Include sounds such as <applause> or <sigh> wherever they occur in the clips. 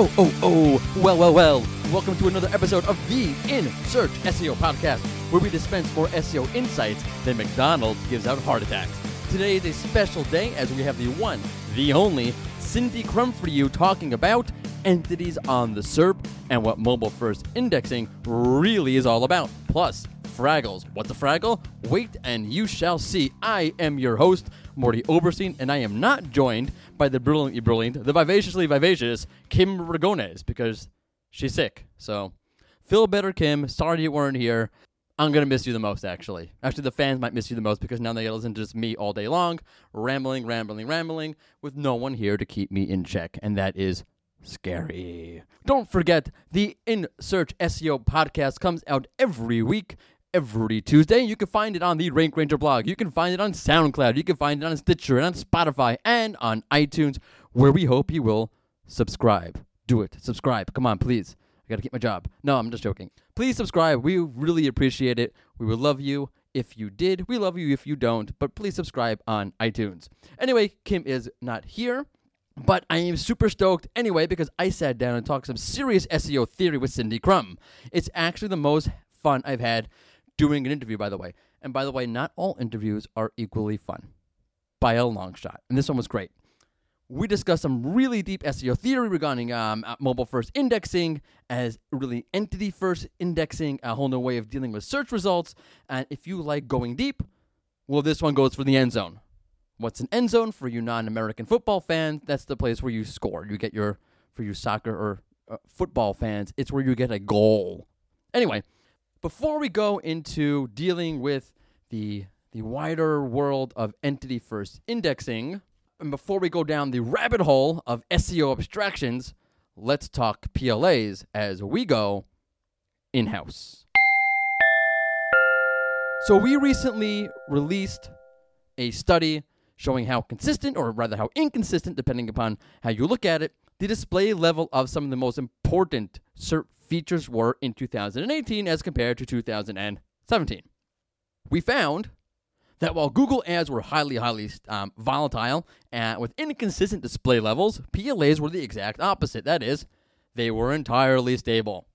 Oh, oh, oh. Well, well, well. Welcome to another episode of the In Search SEO podcast, where we dispense more SEO insights than McDonald's gives out heart attacks. Today is a special day as we have the one, the only, Cindy Krum for you talking about entities on the SERP and what mobile first indexing really is all about. Plus, Fraggles. What's a Fraggle? Wait and you shall see. I am your host, Mordy Oberstein, and I am not joined by the brilliantly brilliant, the vivaciously vivacious Kim Ragones because she's sick. So, feel better, Kim. Sorry you weren't here. I'm gonna miss you the most, actually. Actually, the fans might miss you the most because now they get to listen to just me all day long, rambling, rambling, rambling, with no one here to keep me in check, and that is scary. Don't forget, the In Search SEO podcast comes out every week every Tuesday. You can find it on the Rank Ranger blog. You can find it on SoundCloud. You can find it on Stitcher and on Spotify and on iTunes, where we hope you will subscribe. Do it. Subscribe. Come on, please. I got to keep my job. No, I'm just joking. Please subscribe. We really appreciate it. We would love you if you did. We love you if you don't, but please subscribe on iTunes. Anyway, Kim is not here. But I am super stoked anyway because I sat down and talked some serious SEO theory with Cindy Krum. It's actually the most fun I've had doing an interview, by the way. And by the way, not all interviews are equally fun by a long shot. And this one was great. We discussed some really deep SEO theory regarding um, uh, mobile first indexing as really entity first indexing, a whole new way of dealing with search results. And if you like going deep, well, this one goes for the end zone. What's an end zone for you non-American football fans? That's the place where you score. You get your for you soccer or uh, football fans. It's where you get a goal. Anyway, before we go into dealing with the the wider world of entity first indexing, and before we go down the rabbit hole of SEO abstractions, let's talk PLAs as we go in house. So, we recently released a study showing how consistent, or rather how inconsistent, depending upon how you look at it, the display level of some of the most important SERP features were in 2018 as compared to 2017. We found that while Google ads were highly, highly um, volatile and with inconsistent display levels, PLAs were the exact opposite. That is, they were entirely stable.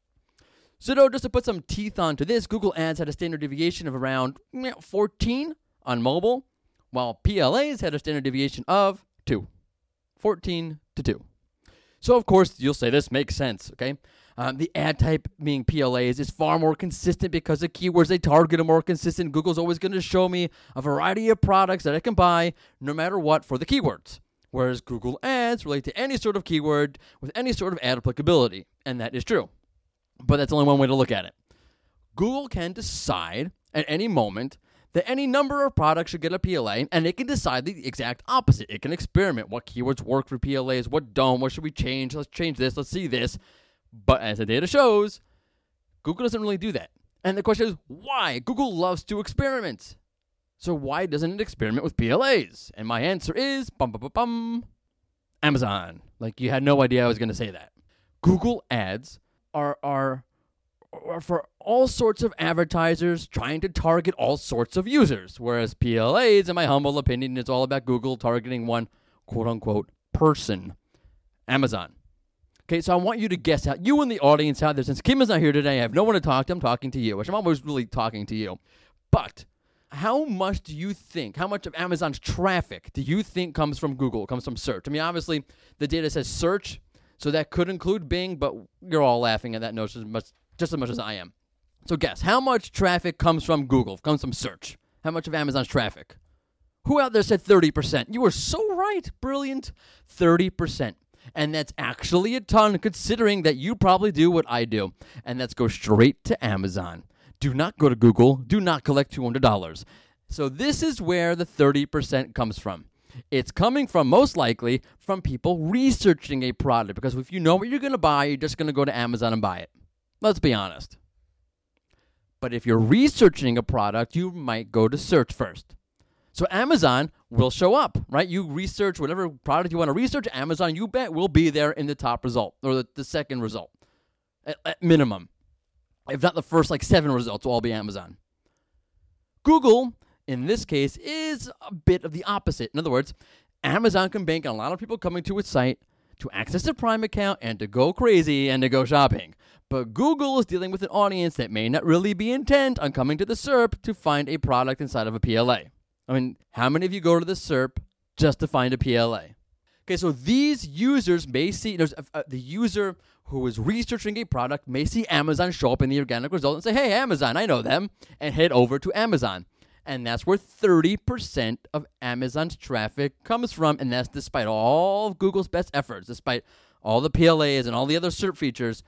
So, though, just to put some teeth onto this, Google Ads had a standard deviation of around 14 on mobile, while PLAs had a standard deviation of 2. 14 to 2. So, of course, you'll say this makes sense, okay? Um, the ad type being PLAs is far more consistent because the keywords they target are more consistent. Google's always going to show me a variety of products that I can buy no matter what for the keywords. Whereas Google Ads relate to any sort of keyword with any sort of ad applicability. And that is true. But that's only one way to look at it. Google can decide at any moment that any number of products should get a PLA, and it can decide the exact opposite. It can experiment what keywords work for PLAs, what don't, what should we change? Let's change this, let's see this. But as the data shows, Google doesn't really do that. And the question is, why? Google loves to experiment. So why doesn't it experiment with PLAs? And my answer is bum bum bum bum. Amazon. Like you had no idea I was going to say that. Google ads are are are for all sorts of advertisers trying to target all sorts of users, whereas PLAs, in my humble opinion, is all about Google targeting one quote unquote person. Amazon. Okay, so I want you to guess out, you and the audience out there, since Kim is not here today, I have no one to talk to, I'm talking to you, which I'm always really talking to you. But how much do you think, how much of Amazon's traffic do you think comes from Google, comes from search? I mean, obviously, the data says search, so that could include Bing, but you're all laughing at that notion as much, just as much as I am. So guess, how much traffic comes from Google, comes from search? How much of Amazon's traffic? Who out there said 30%? You were so right. Brilliant. 30%. And that's actually a ton considering that you probably do what I do. And that's go straight to Amazon. Do not go to Google. Do not collect $200. So this is where the 30% comes from. It's coming from most likely from people researching a product because if you know what you're going to buy, you're just going to go to Amazon and buy it. Let's be honest. But if you're researching a product, you might go to search first. So Amazon will show up, right? You research whatever product you want to research, Amazon, you bet, will be there in the top result or the, the second result at, at minimum. If not the first, like seven results will all be Amazon. Google, in this case, is a bit of the opposite. In other words, Amazon can bank on a lot of people coming to its site to access a Prime account and to go crazy and to go shopping. But Google is dealing with an audience that may not really be intent on coming to the SERP to find a product inside of a PLA. I mean, how many of you go to the SERP just to find a PLA? Okay, so these users may see there's a, a, the user who is researching a product may see Amazon show up in the organic result and say, "Hey, Amazon, I know them," and head over to Amazon. And that's where 30% of Amazon's traffic comes from, and that's despite all of Google's best efforts, despite all the PLAs and all the other SERP features,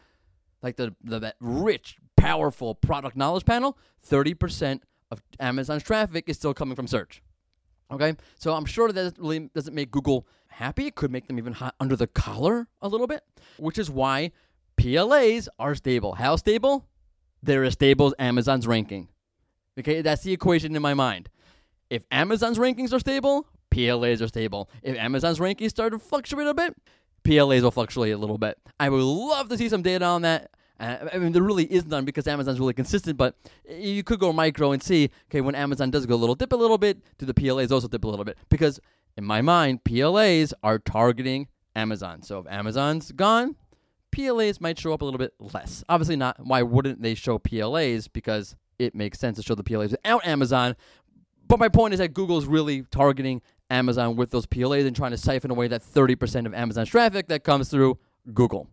like the, the rich, powerful product knowledge panel. 30% of Amazon's traffic is still coming from search. Okay, so I'm sure that really doesn't make Google happy. It could make them even hot under the collar a little bit, which is why PLAs are stable. How stable? They're as stable as Amazon's ranking. Okay, that's the equation in my mind. If Amazon's rankings are stable, PLAs are stable. If Amazon's rankings start to fluctuate a bit, PLAs will fluctuate a little bit. I would love to see some data on that. Uh, I mean, there really is none because Amazon's really consistent, but you could go micro and see, okay, when Amazon does go a little dip a little bit, do the PLAs also dip a little bit? Because in my mind, PLAs are targeting Amazon. So if Amazon's gone, PLAs might show up a little bit less. Obviously, not. Why wouldn't they show PLAs? Because it makes sense to show the PLAs without Amazon. But my point is that Google is really targeting Amazon with those PLAs and trying to siphon away that 30% of Amazon's traffic that comes through Google.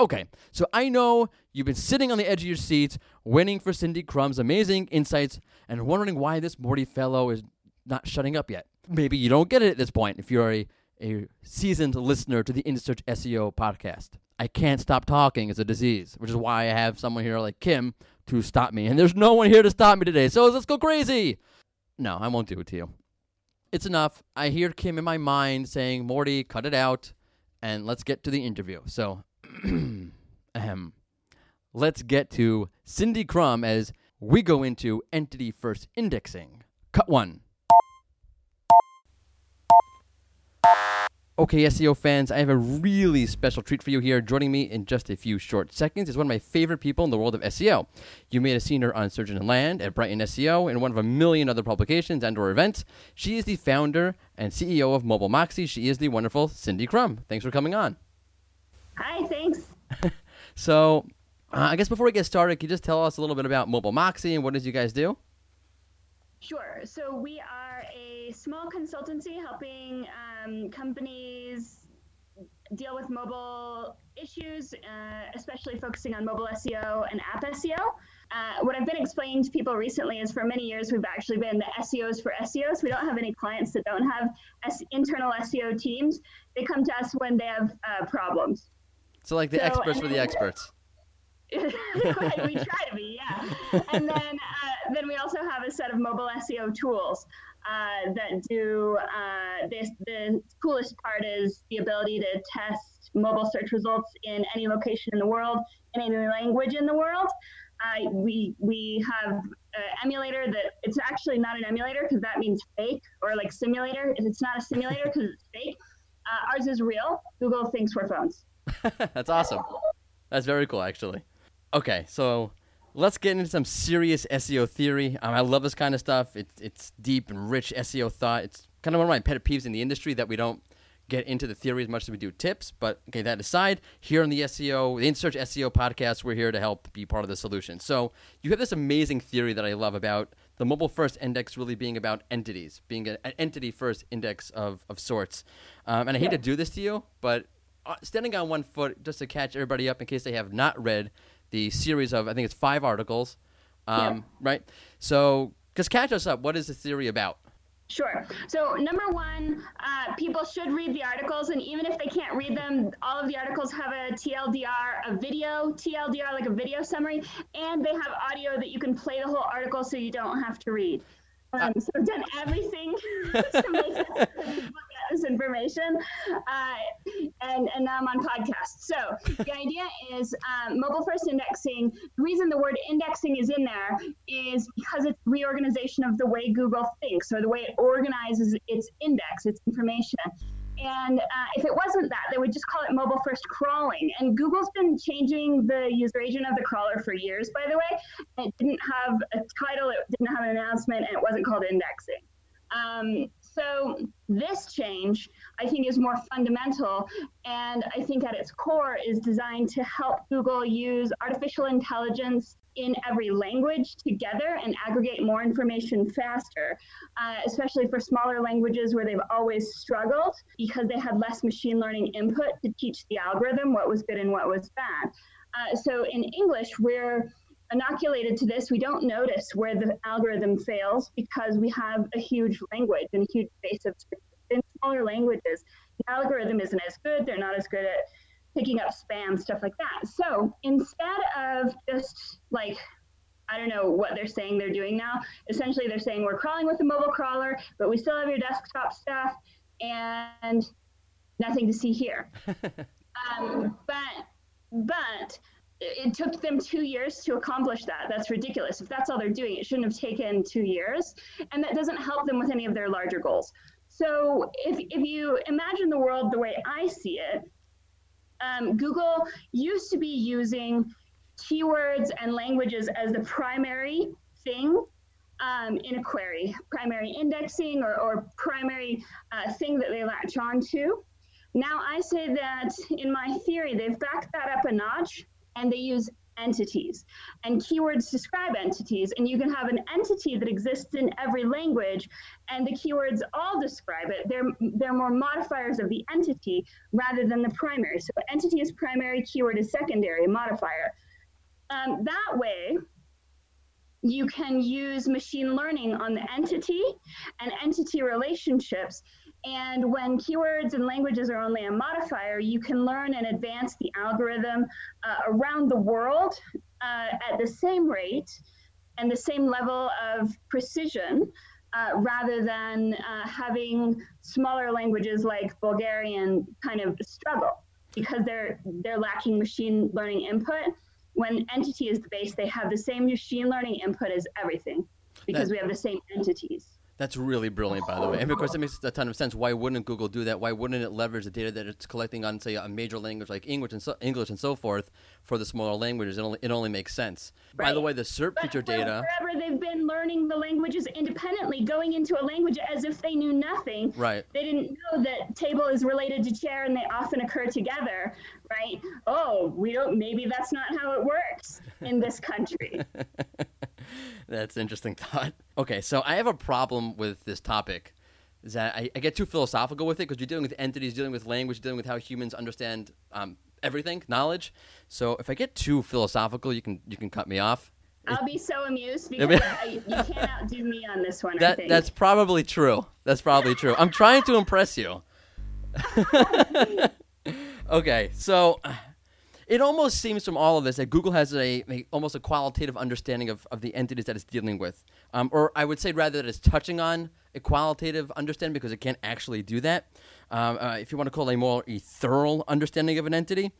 Okay, so I know you've been sitting on the edge of your seats, waiting for Cindy Krum's amazing insights and wondering why this Mordy fellow is not shutting up yet. Maybe you don't get it at this point if you're a, a seasoned listener to the InSearch SEO podcast. I can't stop talking is a disease, which is why I have someone here like Kim to stop me. And there's no one here to stop me today. So let's go crazy. No, I won't do it to you. It's enough. I hear Kim in my mind saying, Mordy, cut it out and let's get to the interview. So, <clears throat> ahem. Let's get to Cindy Krum as we go into entity first indexing. Cut one. Okay, SEO fans, I have a really special treat for you here. Joining me in just a few short seconds is one of my favorite people in the world of SEO. You may have seen her on Search Engine Land at Brighton SEO and one of a million other publications and/or events. She is the founder and CEO of Mobile Moxie. She is the wonderful Cindy Krum. Thanks for coming on. Hi, thanks. <laughs> so, uh, I guess before we get started, can you just tell us a little bit about Mobile Moxie and what does you guys do? Sure. So we are a small consultancy helping um, companies deal with mobile issues, uh, especially focusing on mobile SEO and app SEO. Uh, what I've been explaining to people recently is for many years we've actually been the SEOs for SEOs. We don't have any clients that don't have S- internal SEO teams. They come to us when they have uh, problems. So, like the so, experts for the experts. <laughs> we try to be, yeah. And then, uh, then we also have a set of mobile SEO tools uh, that do uh, this. The coolest part is the ability to test mobile search results in any location in the world, in any language in the world. Uh, we we have an emulator that it's actually not an emulator because that means fake or like simulator. It's not a simulator because it's fake. Uh, ours is real. Google thinks we're phones. <laughs> That's awesome. That's very cool, actually. Okay, so let's get into some serious SEO theory. Um, I love this kind of stuff. It's it's deep and rich SEO thought. It's kind of one of my pet peeves in the industry that we don't get into the theory as much as we do tips. But okay, that aside, here on the SEO, the InSearch SEO podcast, we're here to help be part of the solution. So you have this amazing theory that I love about the mobile first index really being about entities, being an entity first index of, of sorts. Um, and I hate to do this to you, but standing on one foot just to catch everybody up in case they have not read the series of I think it's five articles, um, yeah. right? So just catch us up. What is the theory about? Sure. So number one, uh, people should read the articles, and even if they can't read them, all of the articles have a TLDR, a video TLDR, like a video summary, and they have audio that you can play the whole article so you don't have to read. Um, so I've done everything <laughs> <laughs> to this information. Uh, and, and now I'm on podcast. So the idea is um, mobile first indexing. The reason the word indexing is in there is because it's reorganization of the way Google thinks or the way it organizes its index, its information. And uh, if it wasn't that, they would just call it mobile first crawling. And Google's been changing the user agent of the crawler for years, by the way. It didn't have a title, it didn't have an announcement, and it wasn't called indexing. Um, So this change, I think, is more fundamental, and I think at its core is designed to help Google use artificial intelligence in every language together and aggregate more information faster, uh, especially for smaller languages where they've always struggled because they had less machine learning input to teach the algorithm what was good and what was bad. Uh, so in English, we're inoculated to this, we don't notice where the algorithm fails because we have a huge language and a huge base of in smaller languages. The algorithm isn't as good. They're not as good at picking up spam, stuff like that. So instead of just like, I don't know what they're saying they're doing now, essentially they're saying we're crawling with a mobile crawler, but we still have your desktop stuff and nothing to see here. <laughs> um, but, but it took them two years to accomplish that. That's ridiculous. If that's all they're doing, it shouldn't have taken two years. And that doesn't help them with any of their larger goals. So if, if you imagine the world the way I see it, um, Google used to be using keywords and languages as the primary thing um, in a query, primary indexing or, or primary uh, thing that they latch on to. Now I say that in my theory, they've backed that up a notch and they use entities. And keywords describe entities, and you can have an entity that exists in every language, and the keywords all describe it. They're, they're more modifiers of the entity rather than the primary. So entity is primary, keyword is secondary, modifier. Um, that way, you can use machine learning on the entity and entity relationships and when keywords and languages are only a modifier, you can learn and advance the algorithm uh, around the world uh, at the same rate and the same level of precision uh, rather than uh, having smaller languages like Bulgarian kind of struggle because they're they're lacking machine learning input. When entity is the base, they have the same machine learning input as everything because that, we have the same entities. That's really brilliant, by the way. And of course, it makes a ton of sense. Why wouldn't Google do that? Why wouldn't it leverage the data that it's collecting on, say, a major language like English and so, English and so forth for the smaller languages? It only, it only makes sense. Right. By the way, the SERP but feature data. Forever, they've been learning the languages independently, going into a language as if they knew nothing. Right. They didn't know that table is related to chair and they often occur together. Right. Oh, we don't. Maybe that's not how it works in this country. <laughs> <laughs> That's an interesting thought. Okay, so I have a problem with this topic. Is that I, I get too philosophical with it because you're dealing with entities, dealing with language, dealing with how humans understand um, everything, knowledge. So if I get too philosophical, you can you can cut me off. I'll be so amused <laughs> because I, you can't outdo me on this one. That, That's probably true. That's probably true. I'm trying to impress you. <laughs> okay, so it almost seems from all of this that Google has a, a almost a qualitative understanding of, of the entities that it's dealing with, um, or I would say rather that it's touching on a qualitative understanding because it can't actually do that. Um, uh, if you want to call it a more a thorough understanding of an entity,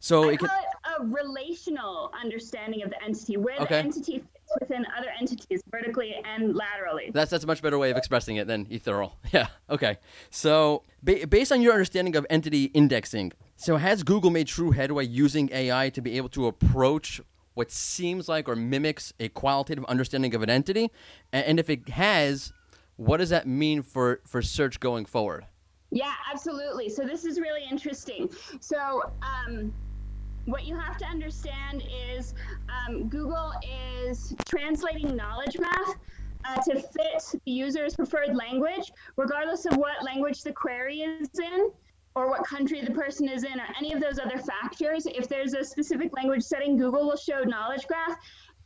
so I it call it a relational understanding of the entity, where okay. the entity within other entities, vertically and laterally. That's that's a much better way of expressing it than ethereal. <laughs> Yeah. Okay. So ba- based on your understanding of entity indexing, so has Google made true headway using AI to be able to approach what seems like or mimics a qualitative understanding of an entity? And if it has, what does that mean for, for search going forward? Yeah, absolutely. So this is really interesting. So um, what you have to understand is um, Google is translating knowledge graph uh, to fit the user's preferred language, regardless of what language the query is in or what country the person is in or any of those other factors. If there's a specific language setting, Google will show knowledge graph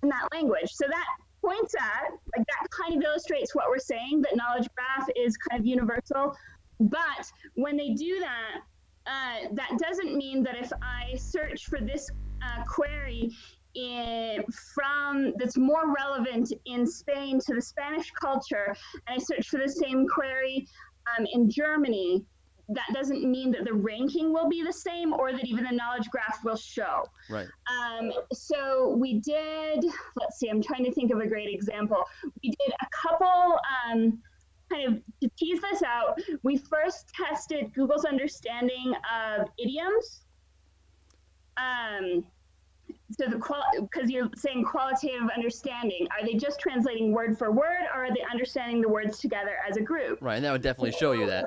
in that language. So that points at, like that kind of illustrates what we're saying, that knowledge graph is kind of universal. But when they do that, uh, that doesn't mean that if I search for this uh, query in, from that's more relevant in Spain to the Spanish culture, and I search for the same query um, in Germany, that doesn't mean that the ranking will be the same or that even the knowledge graph will show. Right. Um, so we did, let's see, I'm trying to think of a great example. We did a couple, um, kind of to tease this out, we first tested Google's understanding of idioms. Um, so the qual because you're saying qualitative understanding are they just translating word for word or are they understanding the words together as a group? Right and that would definitely show you that.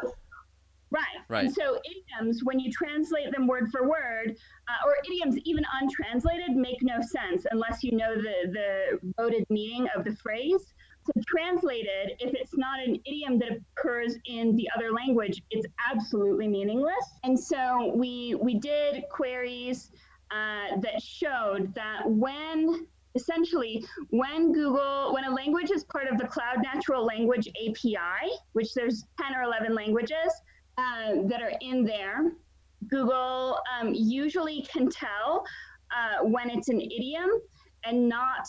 Right. Right. and so idioms when you translate them word for word uh, or idioms even untranslated make no sense unless you know the the coded meaning of the phrase so translated if it's not an idiom that occurs in the other language it's absolutely meaningless. And so we we did queries uh, that showed that when essentially when google when a language is part of the cloud natural language api which there's 10 or 11 languages uh, that are in there google um, usually can tell uh, when it's an idiom and not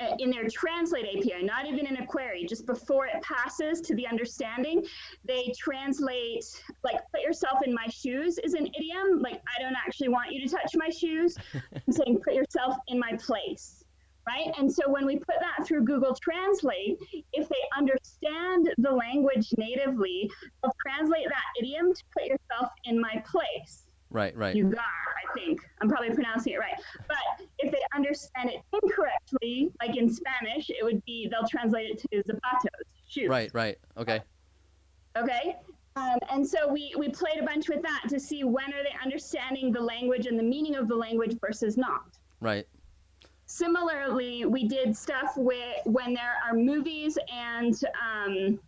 Uh, in their translate API, not even in a query, just before it passes to the understanding, they translate like put yourself in my shoes is an idiom. Like I don't actually want you to touch my shoes. <laughs> I'm saying put yourself in my place. Right. And so when we put that through Google Translate, if they understand the language natively, they'll translate that idiom to put yourself in my place. Right, right. You got, I think. I'm probably pronouncing it right. But if they understand it incorrectly, like in Spanish, it would be they'll translate it to zapatos, shoes. Right, right. Okay. Okay. Um, and so we, we played a bunch with that to see when are they understanding the language and the meaning of the language versus not. Right. Similarly, we did stuff with when there are movies and um,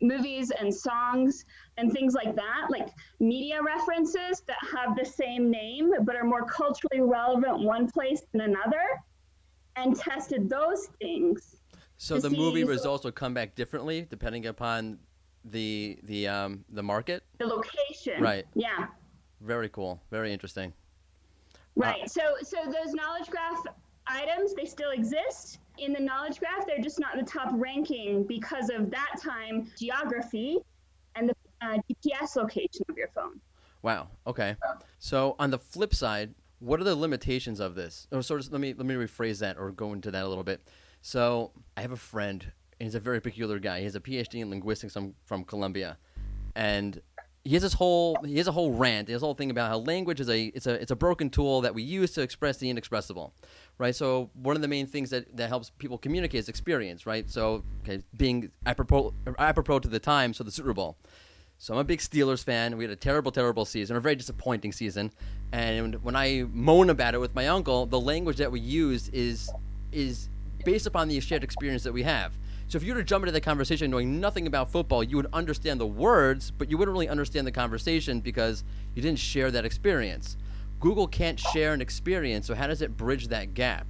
movies and songs and things like that, like media references that have the same name but are more culturally relevant one place than another, and tested those things. So the movie results will come back differently depending upon the the um the market. The location. Right. Yeah. Very cool. Very interesting. Right. Uh, so so those knowledge graph items they still exist in the knowledge graph, they're just not in the top ranking because of that time geography and the uh, GPS location of your phone. Wow. Okay. So on the flip side, what are the limitations of this? Or sort of let me let me rephrase that or go into that a little bit. So I have a friend, and he's a very peculiar guy. He has a PhD in linguistics from, from Columbia, and he has this whole he has a whole rant, this whole thing about how language is a it's a it's a broken tool that we use to express the inexpressible, right? So one of the main things that, that helps people communicate is experience, right? So okay, being apropos apropos to the time, so the Super Bowl. So I'm a big Steelers fan. We had a terrible, terrible season, a very disappointing season. And when I moan about it with my uncle, the language that we use is is based upon the shared experience that we have. So if you were to jump into the conversation knowing nothing about football, you would understand the words, but you wouldn't really understand the conversation because you didn't share that experience. Google can't share an experience, so how does it bridge that gap?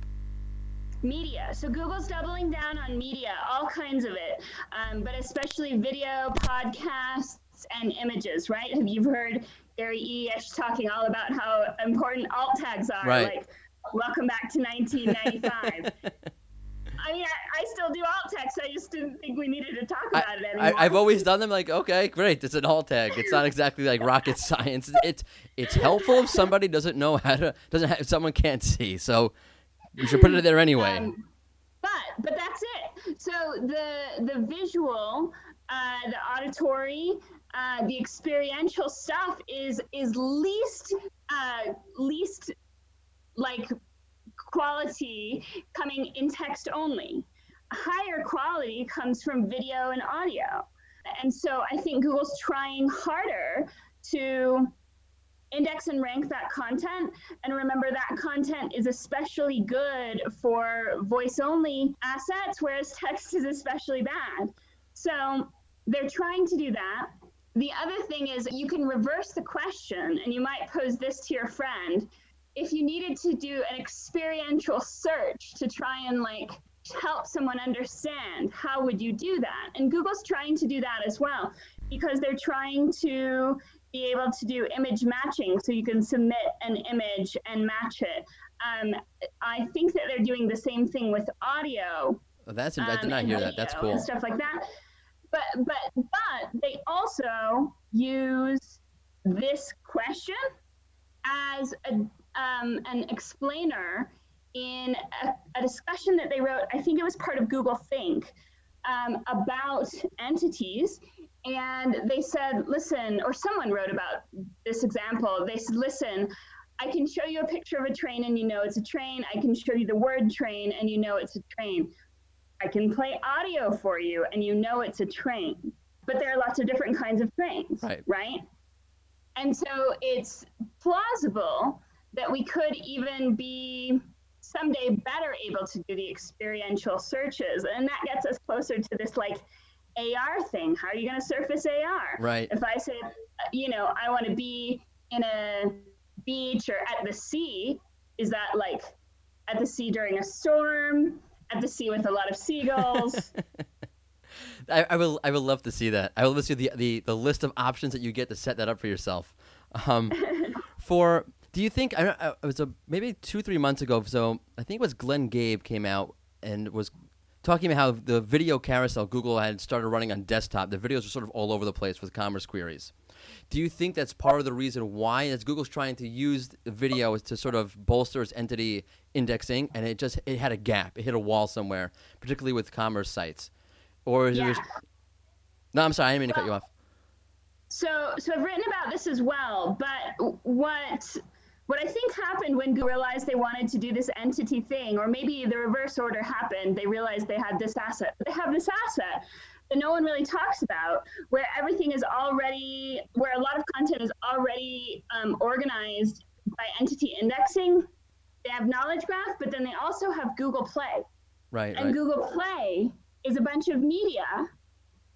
Media. So Google's doubling down on media, all kinds of it, um, but especially video, podcasts, and images, right? Have you heard Gary Illyes talking all about how important alt tags are? Right. Like, welcome back to 1995. <laughs> I mean, I, I, still do alt text. I just didn't think we needed to talk about I, it anymore. I, have always done them like, okay, great. It's an alt tag. It's not exactly like rocket <laughs> science. It's it's helpful if somebody doesn't know how to doesn't have, if someone can't see. So you should put it there anyway. Um, but but that's it. So the the visual, uh, the auditory, uh, the experiential stuff is is least uh, least like quality coming in text only. Higher quality comes from video and audio. And so I think Google's trying harder to index and rank that content. And remember, that content is especially good for voice only assets, whereas text is especially bad. So they're trying to do that. The other thing is you can reverse the question and you might pose this to your friend if you needed to do an experiential search to try and like help someone understand, how would you do that? And Google's trying to do that as well because they're trying to be able to do image matching so you can submit an image and match it. Um, I think that they're doing the same thing with audio. Oh, that's I did not um, hear that. That's cool. stuff like that. But but but they also use this question as a um, an explainer in a, a, discussion that they wrote. I think it was part of Google Think um, about entities. And they said, listen, or someone wrote about this example. They said, listen, I can show you a picture of a train and you know it's a train. I can show you the word train and you know it's a train. I can play audio for you and you know it's a train. But there are lots of different kinds of trains, Right. right? And so it's plausible that we could even be someday better able to do the experiential searches. And that gets us closer to this like AR thing. How are you going to surface AR? Right. If I say, you know, I want to be in a beach or at the sea, is that like at the sea during a storm, at the sea with a lot of seagulls? <laughs> I, I will I will love to see that. I will love to see the, the the list of options that you get to set that up for yourself. Um, <laughs> for do you think I, I it was a maybe two three months ago? So I think it was Glenn Gabe came out and was talking about how the video carousel Google had started running on desktop. The videos are sort of all over the place with commerce queries. Do you think that's part of the reason why as Google's trying to use the video to sort of bolster its entity indexing, and it just it had a gap, it hit a wall somewhere, particularly with commerce sites, or is Yeah. it? No, I'm sorry, I didn't mean to cut you off. So, so I've written about this as well. But what what I think happened when Google realized they wanted to do this entity thing, or maybe the reverse order happened. They realized they had this asset. They have this asset that no one really talks about, where everything is already, where a lot of content is already um, organized by entity indexing. They have Knowledge Graph, but then they also have Google Play. Right, And right. Google Play is a bunch of media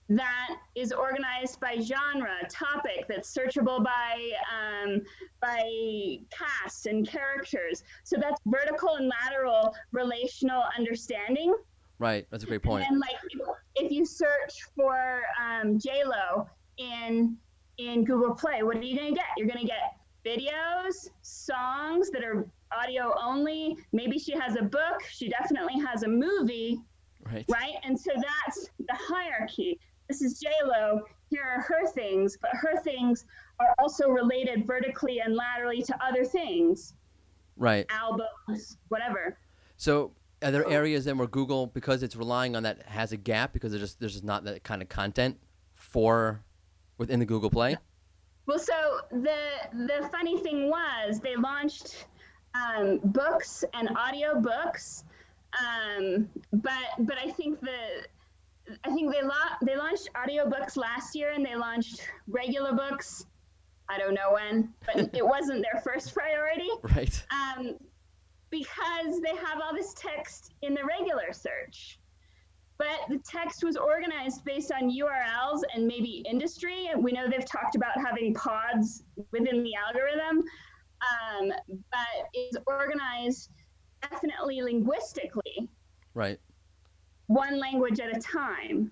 that is organized by genre, topic, that's searchable by um, by cast and characters. So that's vertical and lateral relational understanding. Right, that's a great point. And like if, you search for um, J Lo in in Google Play, what are you gonna get? You're gonna get videos, songs that are audio only. Maybe she has a book. She definitely has a movie, Right. right? And so that's the hierarchy. This is J Lo. Here are her things, but her things are also related vertically and laterally to other things, Right. albums, whatever. So are there areas then where Google, because it's relying on that, has a gap because there's just there's just not that kind of content for within the Google Play? Well, so the the funny thing was they launched um, books and audio books, um, but but I think the I think they la- they launched audiobooks last year and they launched regular books. I don't know when, but it <laughs> wasn't their first priority Right. um, because they have all this text in the regular search. But the text was organized based on URLs and maybe industry. And we know they've talked about having pods within the algorithm, um, but it's organized definitely linguistically, Right. one language at a time.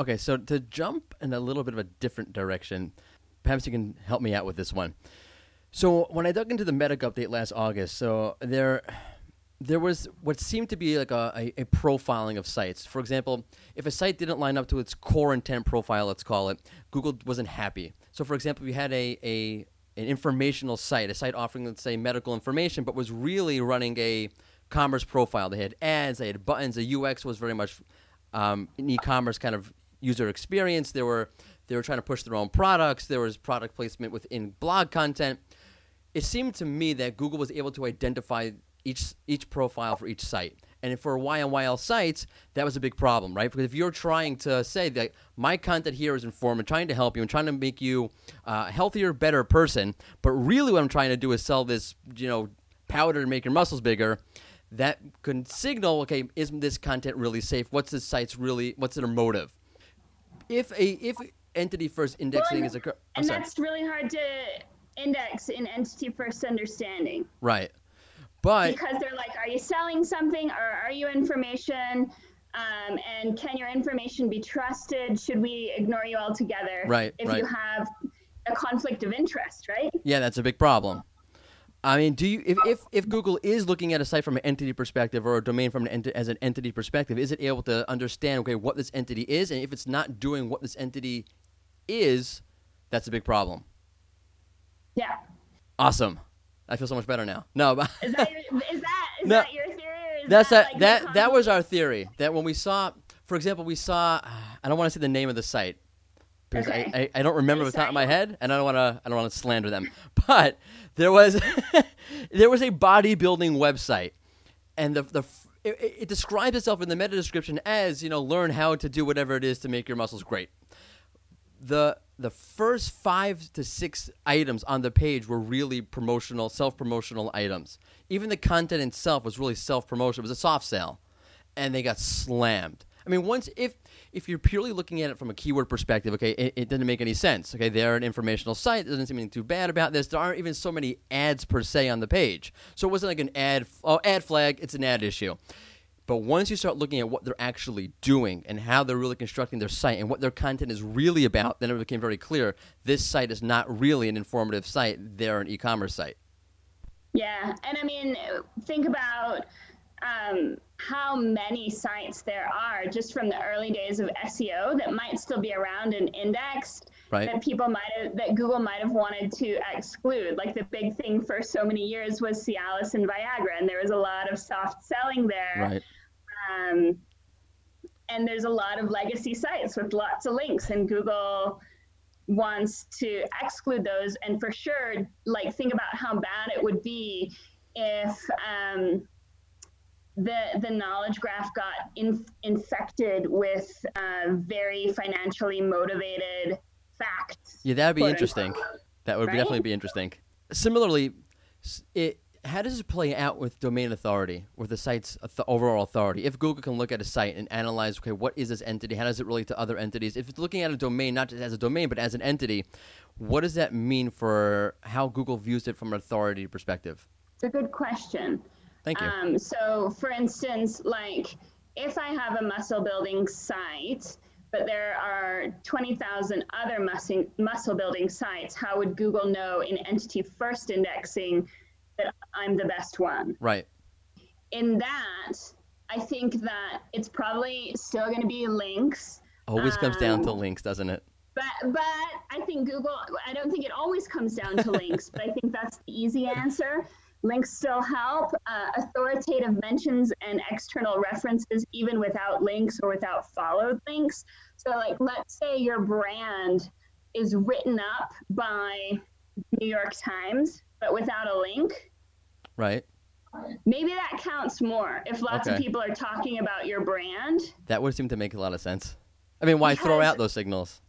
Okay, so to jump in a little bit of a different direction, perhaps you can help me out with this one. So when I dug into the Medic update last August, so there there was what seemed to be like a, a, a profiling of sites. For example, if a site didn't line up to its core intent profile, let's call it, Google wasn't happy. So for example, if you had a, a an informational site, a site offering, let's say, medical information, but was really running a commerce profile. They had ads, they had buttons. The UX was very much um, an e-commerce kind of user experience. There were they were trying to push their own products. There was product placement within blog content. It seemed to me that Google was able to identify each each profile for each site. And for YMYL sites, that was a big problem, right? Because if you're trying to say that my content here is informative, trying to help you and trying to make you uh, a healthier, better person, but really what I'm trying to do is sell this, you know, powder to make your muscles bigger, that can signal, okay, is this content really safe? What's this site's really, what's their motive? If a if entity first indexing and, is occur, I'm and sorry, that's really hard to index in entity first understanding. right? But because they're like, are you selling something or are you information? Um, and can your information be trusted? Should we ignore you altogether? Right, If right. you have a conflict of interest, right? Yeah, that's a big problem. I mean, do you if, if, if Google is looking at a site from an entity perspective or a domain from an enti- as an entity perspective, is it able to understand okay what this entity is, and if it's not doing what this entity is, that's a big problem. Yeah. Awesome, I feel so much better now. No, but Is that your, is that, is No. that your theory? That's that, that like, that that was our theory that when we saw, for example, we saw I don't want to say the name of the site, because Okay. I, I, I don't remember the top of my head, and I don't want to I don't want to slander them. <laughs> But there was <laughs> there was a bodybuilding website, and the the it, it it describes itself in the meta description as you know learn how to do whatever it is to make your muscles great. The the first five to six items on the page were really promotional, self promotional items. Even the content itself was really self promotion. It was a soft sale, and they got slammed. I mean, once if if you're purely looking at it from a keyword perspective, okay, it, it doesn't make any sense. Okay, they're an informational site. There doesn't seem anything too bad about this. There aren't even so many ads per se on the page, so it wasn't like an ad. Oh, ad flag. It's an ad issue. But once you start looking at what they're actually doing and how they're really constructing their site and what their content is really about, then it became very clear this site is not really an informative site. They're an e-commerce site. Yeah, and I mean, think about um, how many sites there are just from the early days of SEO that might still be around and indexed Right. that people might have, that Google might have wanted to exclude. Like the big thing for so many years was Cialis and Viagra, and there was a lot of soft selling there. Right. Um, and there's a lot of legacy sites with lots of links, and Google wants to exclude those. And for sure, like think about how bad it would be if um, the the knowledge graph got in, infected with uh, very financially motivated facts. Yeah, that'd be interesting. That would Right? definitely be interesting. Similarly, it how does it play out with domain authority, with the site's overall authority? If Google can look at a site and analyze, okay, what is this entity? How does it relate to other entities? If it's looking at a domain not just as a domain but as an entity, what does that mean for how Google views it from an authority perspective? It's a good question. Thank you. Um, so, for instance, like if I have a muscle building site, but there are 20,000 other muscle, muscle building sites, how would Google know in entity first indexing that I'm the best one? right. In that, I think that it's probably still going to be links. Always comes down to Um, links, doesn't it? But but I think Google. I don't think it always comes down to <laughs> links, but I think that's the easy answer. Links still help. Uh, authoritative mentions and external references, even without links or without followed links. So, like, let's say your brand is written up by New York Times, but without a link. Right. Maybe that counts more if lots of people are talking about your brand. That would seem to make a lot of sense. I mean, why throw out those signals?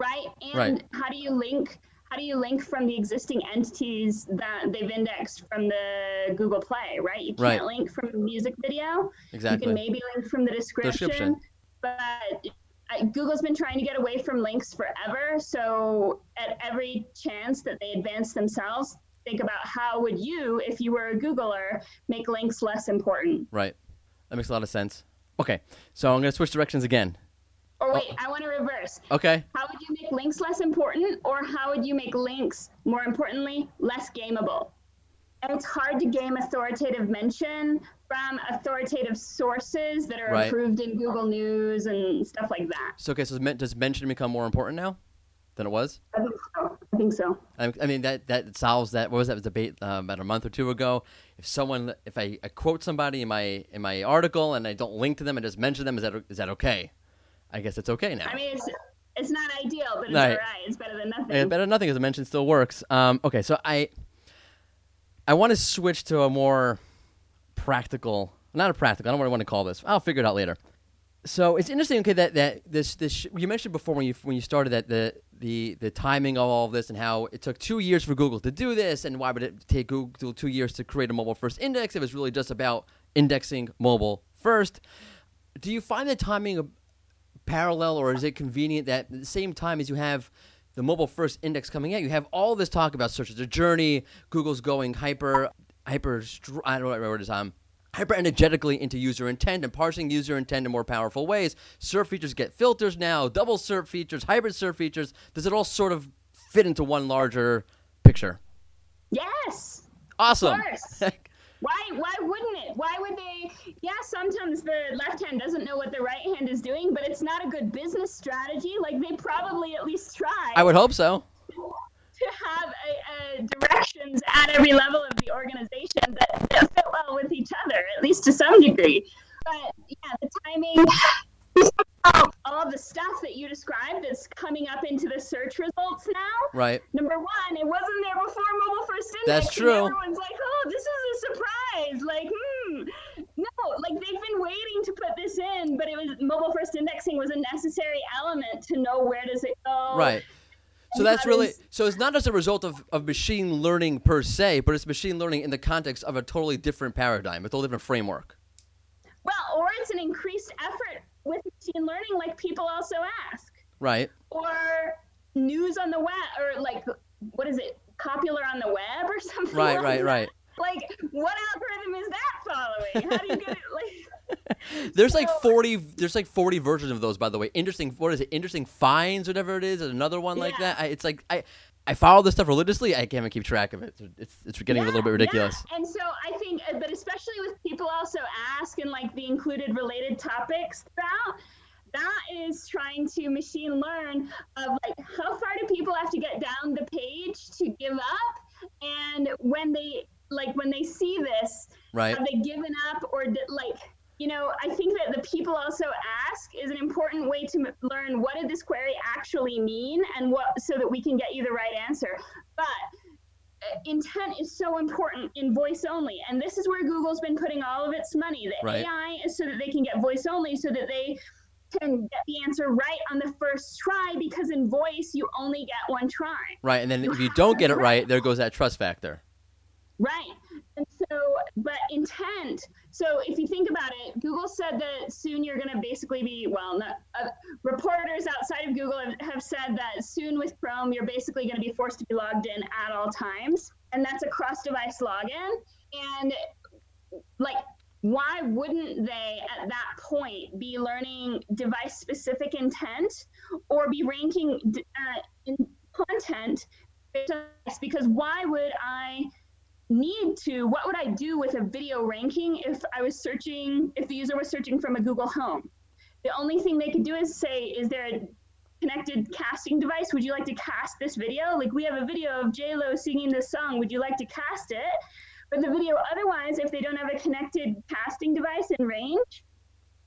right and Right. how do you link how do you link from the existing entities that they've indexed from the google play right you can't Right. link from the music video Exactly. you can maybe link from the description, Description. but I, google's been trying to get away from links forever so at every chance that they advance themselves think about how would you if you were a googler make links less important Right. That makes a lot of sense. Okay, so I'm going to switch directions again. Or wait i want to reverse Okay. How would you make links less important, or how would you make links, more importantly, less gameable? And it's hard to game authoritative mention from authoritative sources that are Right. approved in Google News and stuff like that. So, okay, so does men- mention become more important now than it was? I think so. I think so. I, I mean, that, that solves that. What was that debate uh, about a month or two ago? If someone, if I, I quote somebody in my in my article and I don't link to them and just mention them, is that is that okay? I guess it's okay now. I mean, it's it's not ideal, but it's Right. all right. It's better than nothing. Yeah, better than nothing, as I mentioned, still works. Um, okay, so I I want to switch to a more practical, not a practical. I don't I want to call this. I'll figure it out later. So it's interesting. Okay, that that this this you mentioned before when you when you started that the the the timing of all of this and how it took two years for Google to do this, and why would it take Google two years to create a mobile first index? If it was really just about indexing mobile first. Do you find the timing of parallel, or is it convenient that at the same time as you have the mobile first index coming out, you have all this talk about search as a journey. Google's going hyper, hyper. I don't know what it is. Um, hyper energetically into user intent and parsing user intent in more powerful ways. SERP features get filters now. Double SERP features, hybrid SERP features. Does it all sort of fit into one larger picture? yes. Awesome. <laughs> Why why wouldn't it? Why would they yeah, sometimes the left hand doesn't know what the right hand is doing, but it's not a good business strategy. Like they probably at least try I would hope so. to have a, a directions at every level of the organization that, that fit well with each other, at least to some degree. But yeah, the timing. Oh, all the stuff that you described that's coming up into the search results now. Right. Number one, it wasn't there before mobile first index. That's true. everyone's like, oh, this is a surprise. Like, hmm. No, like they've been waiting to put this in, but it was mobile first indexing was a necessary element to know where does it go. Right. So that's really so it's not as a result of, of machine learning per se, but it's machine learning in the context of a totally different paradigm, a totally different framework. Well, or it's an increased effort learning, like people also ask. Right. or news on the web or like what is it popular on the web or <laughs> something Right, like right, that. right. like what algorithm is that following how do you get it like <laughs> There's like 40 there's like 40 versions of those by the way. Interesting what is it? Interesting finds whatever it is, another one like Yeah. that. I, it's like I I follow this stuff religiously. I can't even keep track of it. It's it's getting a little bit ridiculous. yeah. and so i think but especially with people also ask and like the included related topics throughout that is trying to machine learn of like how far do people have to get down the page to give up and when they like when they see this Right. have they given up or did, like you know i think that the people also ask is an important way to m- learn what did this query actually mean and what so that we can get you the right answer but uh, intent is so important in voice only and this is where google's been putting all of its money the Right. ai is so that they can get voice only so that they can get the answer right on the first try because in voice you only get one try Right. And then if you don't get it right, there goes that trust factor. Right. And so, but intent. So if you think about it, Google said that soon you're going to basically be, well, not, uh, reporters outside of Google have, have said that soon with Chrome, you're basically going to be forced to be logged in at all times. And that's a cross device login. And like, why wouldn't they at that point be learning device specific intent or be ranking uh, content because why would I need to what would I do with a video ranking if I was searching if the user was searching from a Google Home? The only thing they could do is say, is there a connected casting device? Would you like to cast this video? Like we have a video of J Lo singing this song. Would you like to cast it? But the video otherwise, if they don't have a connected casting device in range,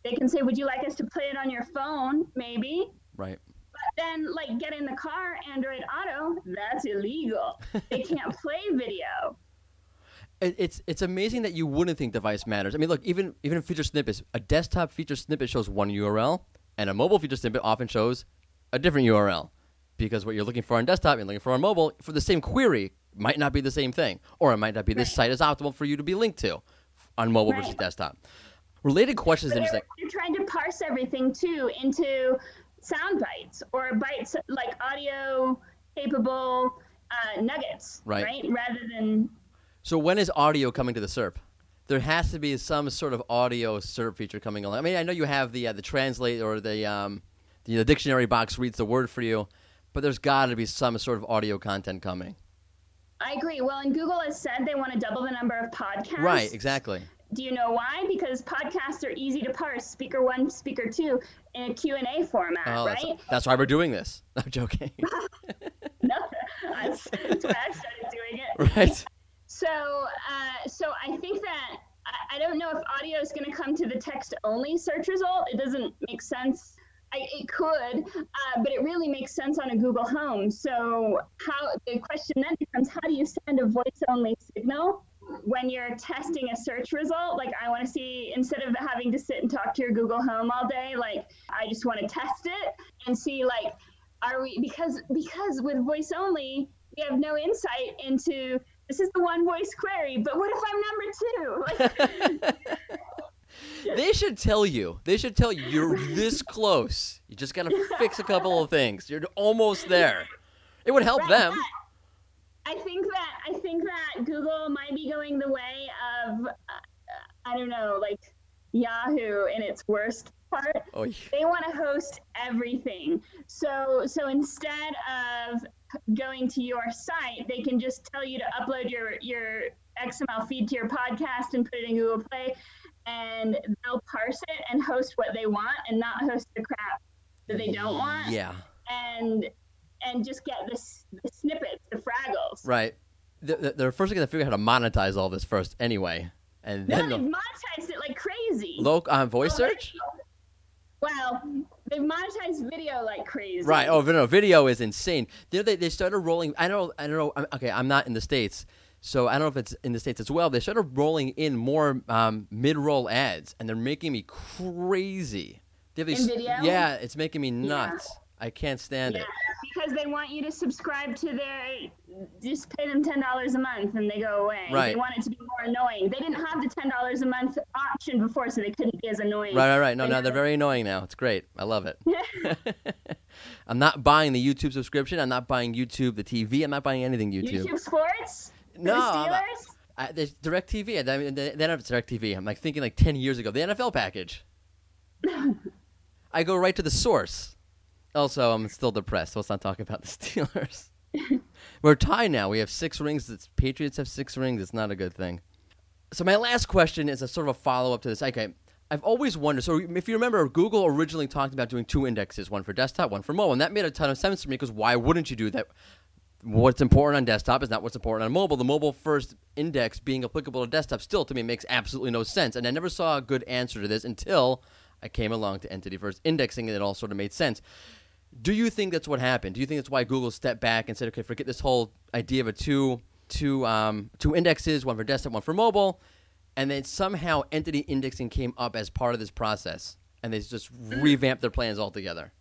they can say, Would you like us to play it on your phone? Maybe. Right. But Then like get in the car, Android Auto, that's illegal. They <laughs> can't play video. It's it's amazing that you wouldn't think device matters. I mean, look, even even in feature snippets, a desktop feature snippet shows one URL, and a mobile feature snippet often shows a different URL, because what you're looking for on desktop and looking for on mobile for the same query might not be the same thing, or it might not be this Right. site is optimal for you to be linked to on mobile versus desktop. Related questions, But interesting. they're trying to parse everything too into sound bites or bites like audio capable uh, nuggets, Right. Rather than So when is audio coming to the SERP? There has to be some sort of audio SERP feature coming along. I mean, I know you have the uh, the translate or the um, the, the dictionary box reads the word for you, but there's got to be some sort of audio content coming. I agree. Well, and Google has said they want to double the number of podcasts. Right, exactly. Do you know why? Because podcasts are easy to parse, speaker one, speaker two, in a Q&A format, Oh, that's, right? that's why we're doing this. <laughs> I'm joking. <laughs> no, that's, that's why I started doing it. <laughs> right. So, uh, so I think that I, I don't know if audio is going to come to the text-only search result. It doesn't make sense. I, it could, uh, but it really makes sense on a Google Home. So, how the question then becomes: How do you send a voice-only signal when you're testing a search result? Like, I want to see instead of having to sit and talk to your Google Home all day, like I just want to test it and see, like, are we because because with voice-only we have no insight into this is the one voice query, but what if I'm number two? <laughs> Like, <laughs> <laughs> They should tell you. They should tell you you're this close. You just got to <laughs> fix a couple of things. You're almost there. It would help Right, them. I think that I think that Google might be going the way of uh, I don't know, like Yahoo in its worst part. Oh, yeah. They want to host everything. So so instead of going to your site, they can just tell you to upload your your XML feed to your podcast and put it in Google Play, and they'll parse it and host what they want and not host the crap that they don't want. Yeah. And and just get this the snippets, the fraggles. Right. They're, they're first going to figure out how to monetize all this first, anyway, and No, then they've they'll monetized it like crazy. loc on voice Oh, search. Well, They've monetized video like crazy. Right. Oh, no, video is insane. They, they, they started rolling. I don't. I don't know. I'm- Okay, I'm not in the states, so I don't know if it's in the states as well. They started rolling in more um, mid-roll ads, and they're making me crazy. They have these, In video? Yeah, it's making me nuts. I can't stand Yeah, it. because they want you to subscribe to their. Just pay them ten dollars a month, and they go away. Right. They want it to be more annoying. They didn't have the ten dollars a month option before, so they couldn't be as annoying. Right, right, right. No, no, they're very annoying now. It's great. I love it. <laughs> <laughs> I'm not buying the YouTube subscription. I'm not buying YouTube, the TV. I'm not buying anything YouTube. YouTube Sports. No, the Steelers. I, there's DirecTV. I mean, don't have DirecTV. I'm like thinking like 10 years ago. The NFL package. <laughs> I go right to the source. Also, I'm still depressed. So let's not talk about the <laughs> Steelers. We're tied now. We have six rings. The Patriots have six rings. It's not a good thing. So my last question is a sort of a follow up to this. Okay, I've always wondered. So if you remember, Google originally talked about doing two indexes, one for desktop, one for mobile, and that made a ton of sense to me because why wouldn't you do that? What's important on desktop is not what's important on mobile. The mobile first index being applicable to desktop still to me makes absolutely no sense, and I never saw a good answer to this until I came along to entity first indexing, and it all sort of made sense. Do you think that's what happened? Do you think that's why Google stepped back and said, "Okay, forget this whole idea of a two two um, two indexes, one for desktop, one for mobile," and then somehow entity indexing came up as part of this process, and they just revamped their plans altogether?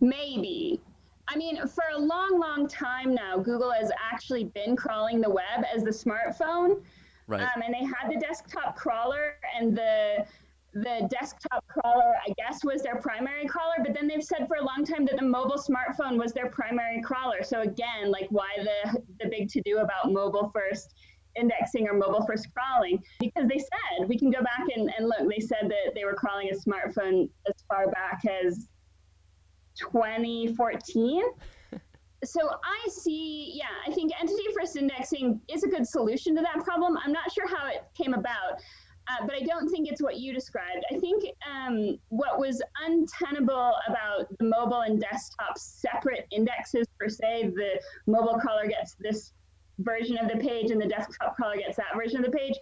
Maybe. I mean, for a long, long time now, Google has actually been crawling the web as the smartphone. Right. Um, and they had the desktop crawler, and the the desktop crawler, I guess, was their primary crawler. But then they've said for a long time that the mobile smartphone was their primary crawler. So again, like, why the the big to do about mobile first indexing or mobile first crawling? Because they said we can go back and, and look. They said that they were crawling a smartphone as far back as 2014. So I see, yeah, I think entity first indexing is a good solution to that problem. I'm not sure how it came about, uh, but I don't think it's what you described. I think um, what was untenable about the mobile and desktop separate indexes per se, the mobile crawler gets this version of the page and the desktop crawler gets that version of the page,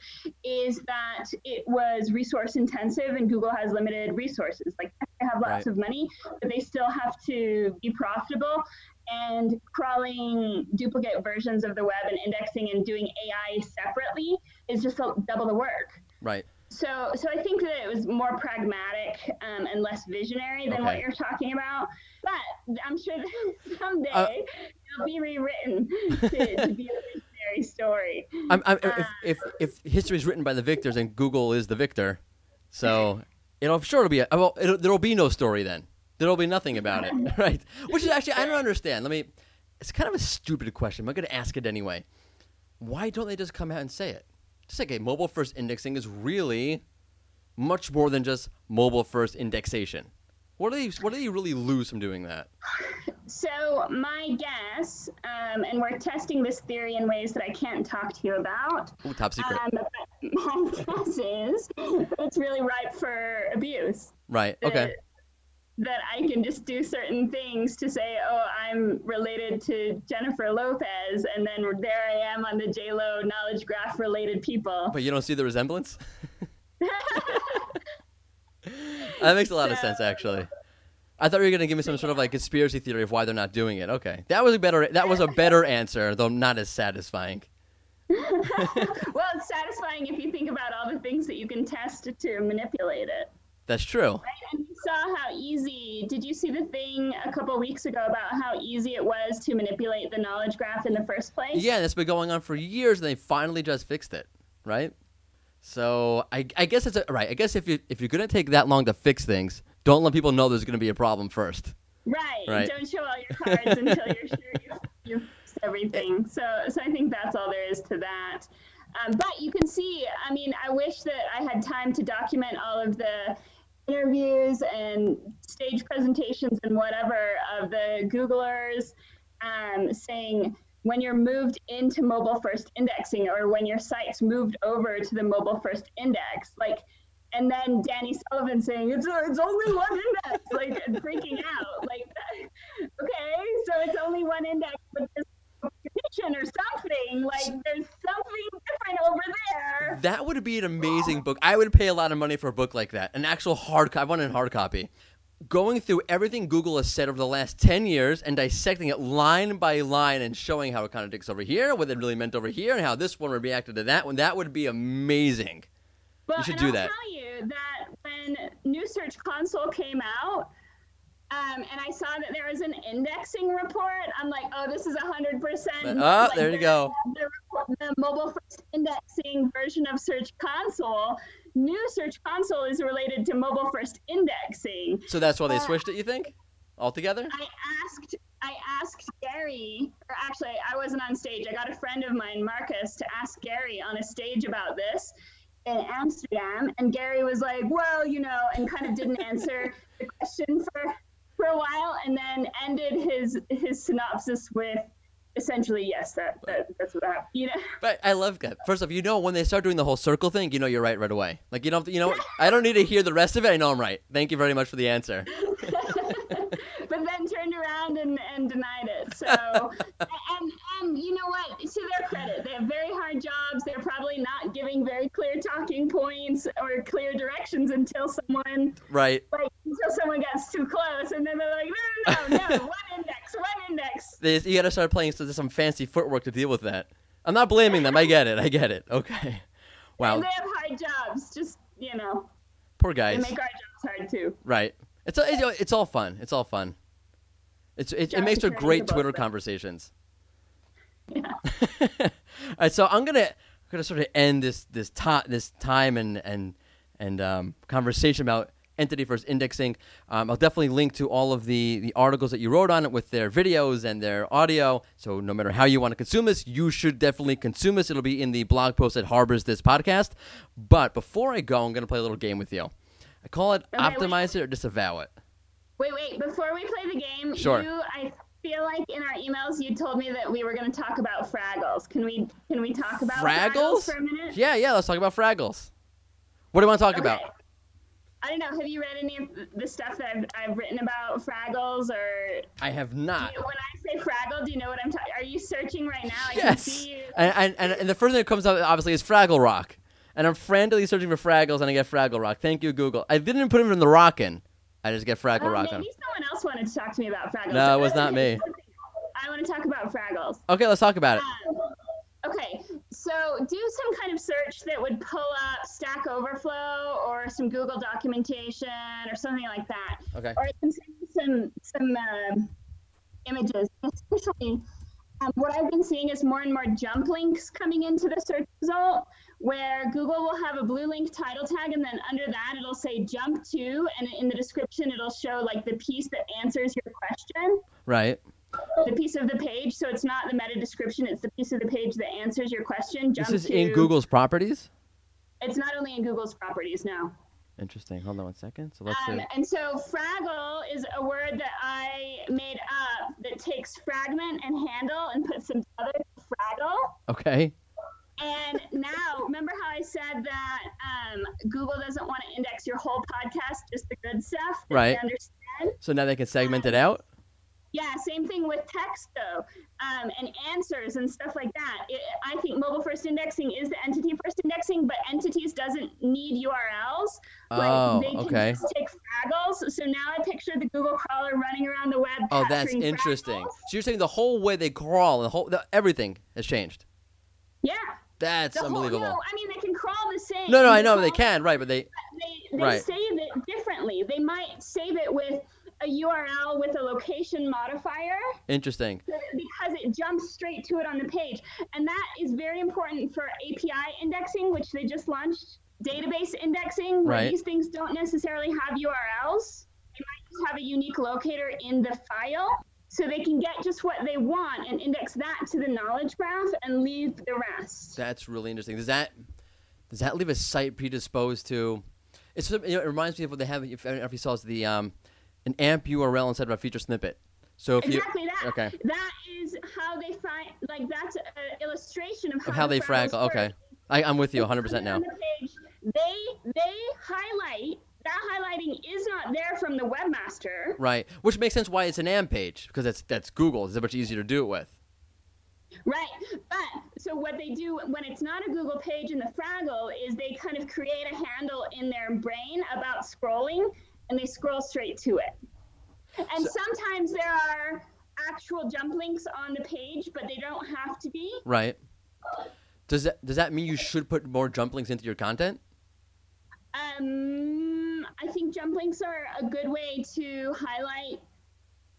is that it was resource intensive and Google has limited resources. Like they have lots Right. of money, but they still have to be profitable and crawling duplicate versions of the web and indexing and doing AI separately is just double the work. Right. So, so I think that it was more pragmatic um, and less visionary than what you're talking about. But I'm sure that <laughs> someday Uh, it'll be rewritten <laughs> to, to be a visionary story. I'm, I'm, if, um, if if history is written by the victors and Google is the victor, so it'll sure it'll be a, well, it'll, there'll be no story then. There'll be nothing about it, <laughs> right? Which is actually I don't understand. Let me. It's kind of a stupid question. but I'm going to ask it anyway. Why don't they just come out and say it? Just like a mobile first indexing is really much more than just mobile first indexation. What do they What do they really lose from doing that? So my guess, um, and we're testing this theory in ways that I can't talk to you about. Ooh, top secret. Um, my <laughs> guess is it's really ripe for abuse. right. that- Okay. That I can just do certain things to say, oh, I'm related to Jennifer Lopez, and then there I am on the J Lo knowledge graph related people. But you don't see the resemblance. <laughs> <laughs> <laughs> that makes a lot of sense, actually. I thought you were going to give me some sort of like conspiracy theory of why they're not doing it. Okay, that was a better that was a better answer, though not as satisfying. <laughs> well, it's satisfying if you think about all the things that you can test to manipulate it. That's true. Right? And you saw how easy. Did you see the thing a couple weeks ago about how easy it was to manipulate the knowledge graph in the first place? Yeah, it's been going on for years, and they finally just fixed it, right? So I, I guess it's a, right. I guess if you if you're going to take that long to fix things, don't let people know there's going to be a problem first. Right. Right. Don't show all your cards until you're <laughs> sure you've, you've fixed everything. So, so I think that's all there is to that. Um, but you can see, I mean, I wish that I had time to document all of the interviews and stage presentations and whatever of the Googlers um, saying when you're moved into mobile first indexing or when your site's moved over to the mobile first index, like, and then Danny Sullivan saying it's it's only one index, like <laughs> freaking out, like, <laughs> okay, so it's only one index, but this or something, like there's something different over there. That would be an amazing book. I would pay a lot of money for a book like that, an actual hard. co- I want a hard copy. Going through everything Google has said over the last 10 years and dissecting it line by line and showing how it contradicts over here, what it really meant over here, and how this one reacted to that one. That would be amazing. Well, You should do I'll that. tell you that when New Search Console came out, um, and I saw that there was an indexing report, I'm like, oh, this is 100%. Ah, like there you go. The, report- the mobile first indexing version of Search Console. New Search Console is related to mobile first indexing. So that's why they Uh, switched it, you think? Altogether? I asked I asked Gary, or actually I wasn't on stage. I got a friend of mine, Marcus, to ask Gary on a stage about this in Amsterdam, and Gary was like, "Well, you know," and kind of didn't answer the question for for a while, and then ended his his synopsis with essentially, "Yes, that, that that's what happened." You know. But I love that. First off, you know when they start doing the whole circle thing, you know you're right right away. Like you don't, you know, <laughs> I don't need to hear the rest of it. I know I'm right. Thank you very much for the answer. <laughs> but then turned around and, and denied it. So, <laughs> and, and you know what? To their credit, they have very hard jobs. They're probably not giving very clear talking points or clear directions until someone Right. like until someone gets too close, and then they're like, no, no, no, no, one index, one index. They, you got to start playing some, some fancy footwork to deal with that. I'm not blaming them. I get it. I get it. Okay. Wow. And they have hard jobs. Just you know, Poor guys. they make our jobs hard too. Right. It's, it's it's all fun. It's all fun. It's it, it makes for great Twitter conversations. Yeah. <laughs> all right, so I'm gonna I'm gonna sort of end this this time this time and and and um, conversation about entity first indexing. Um, I'll definitely link to all of the the articles that you wrote on it with their videos and their audio. So no matter how you want to consume this, you should definitely consume this. It'll be in the blog post that harbors this podcast. But before I go, I'm gonna play a little game with you. I call it Okay, wait. optimize it or disavow it. Wait, wait. Before we play the game, Sure. you, I feel like in our emails you told me that we were going to talk about Fraggles. Can we can we talk about Fraggles? for a minute? Yeah, yeah. Let's talk about Fraggles. What do you want to talk about? I don't know. Have you read any of the stuff that I've, I've written about Fraggles or I have not. when I say Fraggle, do you know what I'm talking? Are you searching right now? I can Yes. see you. And, and, and, the first thing that comes up, obviously, is Fraggle Rock. And I'm frantically searching for Fraggles, and I get Fraggle Rock. Thank you, Google. I didn't put him in the rockin'. I just get Fraggle Oh, Rock on. maybe someone else wanted to talk to me about Fraggles. No, it was not me. <laughs> I want to talk about Fraggles. Okay, let's talk about it. Um, okay, so do some kind of search that would pull up Stack Overflow or some Google documentation or something like that, Okay. or some some some um images. Especially, um, what I've been seeing is more and more jump links coming into the search result, where Google will have a blue link title tag, and then under that it'll say jump to, and in the description it'll show like the piece that answers your question Right. The piece of the page. So it's not the meta description; it's the piece of the page that answers your question. This is to, in Google's properties? It's not only in Google's properties now. Interesting. Hold on one second. So let's Um, see. and so Fraggle is a word that I made up that takes fragment and handle and puts them together. Fraggle. Okay. And now, remember how I said that um, Google doesn't want to index your whole podcast, just the good stuff Right. understand? So now they can segment it out? Yeah, same thing with text though, um, and answers and stuff like that. It, I think mobile first indexing is the entity first indexing, but entities doesn't need URLs. Like Oh, they can okay. just take Fraggles. So now I picture the Google crawler running around the web. Oh, that's interesting. Fraggles. So you're saying the whole way they crawl, the whole, the, everything has changed. Yeah. That's The whole, unbelievable. no, I mean they can crawl the same. No, no, I know they can, right? But they, They, they Right. save it differently. They might save it with a URL with a location modifier. interesting. because it jumps straight to it on the page. And that is very important for API indexing, which they just launched. Database indexing, where Right. these things don't necessarily have URLs. They might just have a unique locator in the file. So they can get just what they want and index that to the knowledge graph and leave the rest. That's really interesting. Does that does that leave a site predisposed to? It's you know, it reminds me of what they have. If, I don't know if you saw the um, an AMP URL instead of a feature snippet. So if exactly you that. okay That is how they find, like, that's an illustration of how, of how the they fraggle. Okay, work. I, I'm with you 100 percent now. on the page. They they highlight that highlighting is not there from the webmaster. Right, which makes sense why it's an AMP page because that's that's Google. It's much easier to do it with. Right. But so what they do when it's not a Google page in the Fraggle is they kind of create a handle in their brain about scrolling and they scroll straight to it. And So- sometimes there are actual jump links on the page, but they don't have to be. Right. Does that does that mean you should put more jump links into your content? Um, I think jump links are a good way to highlight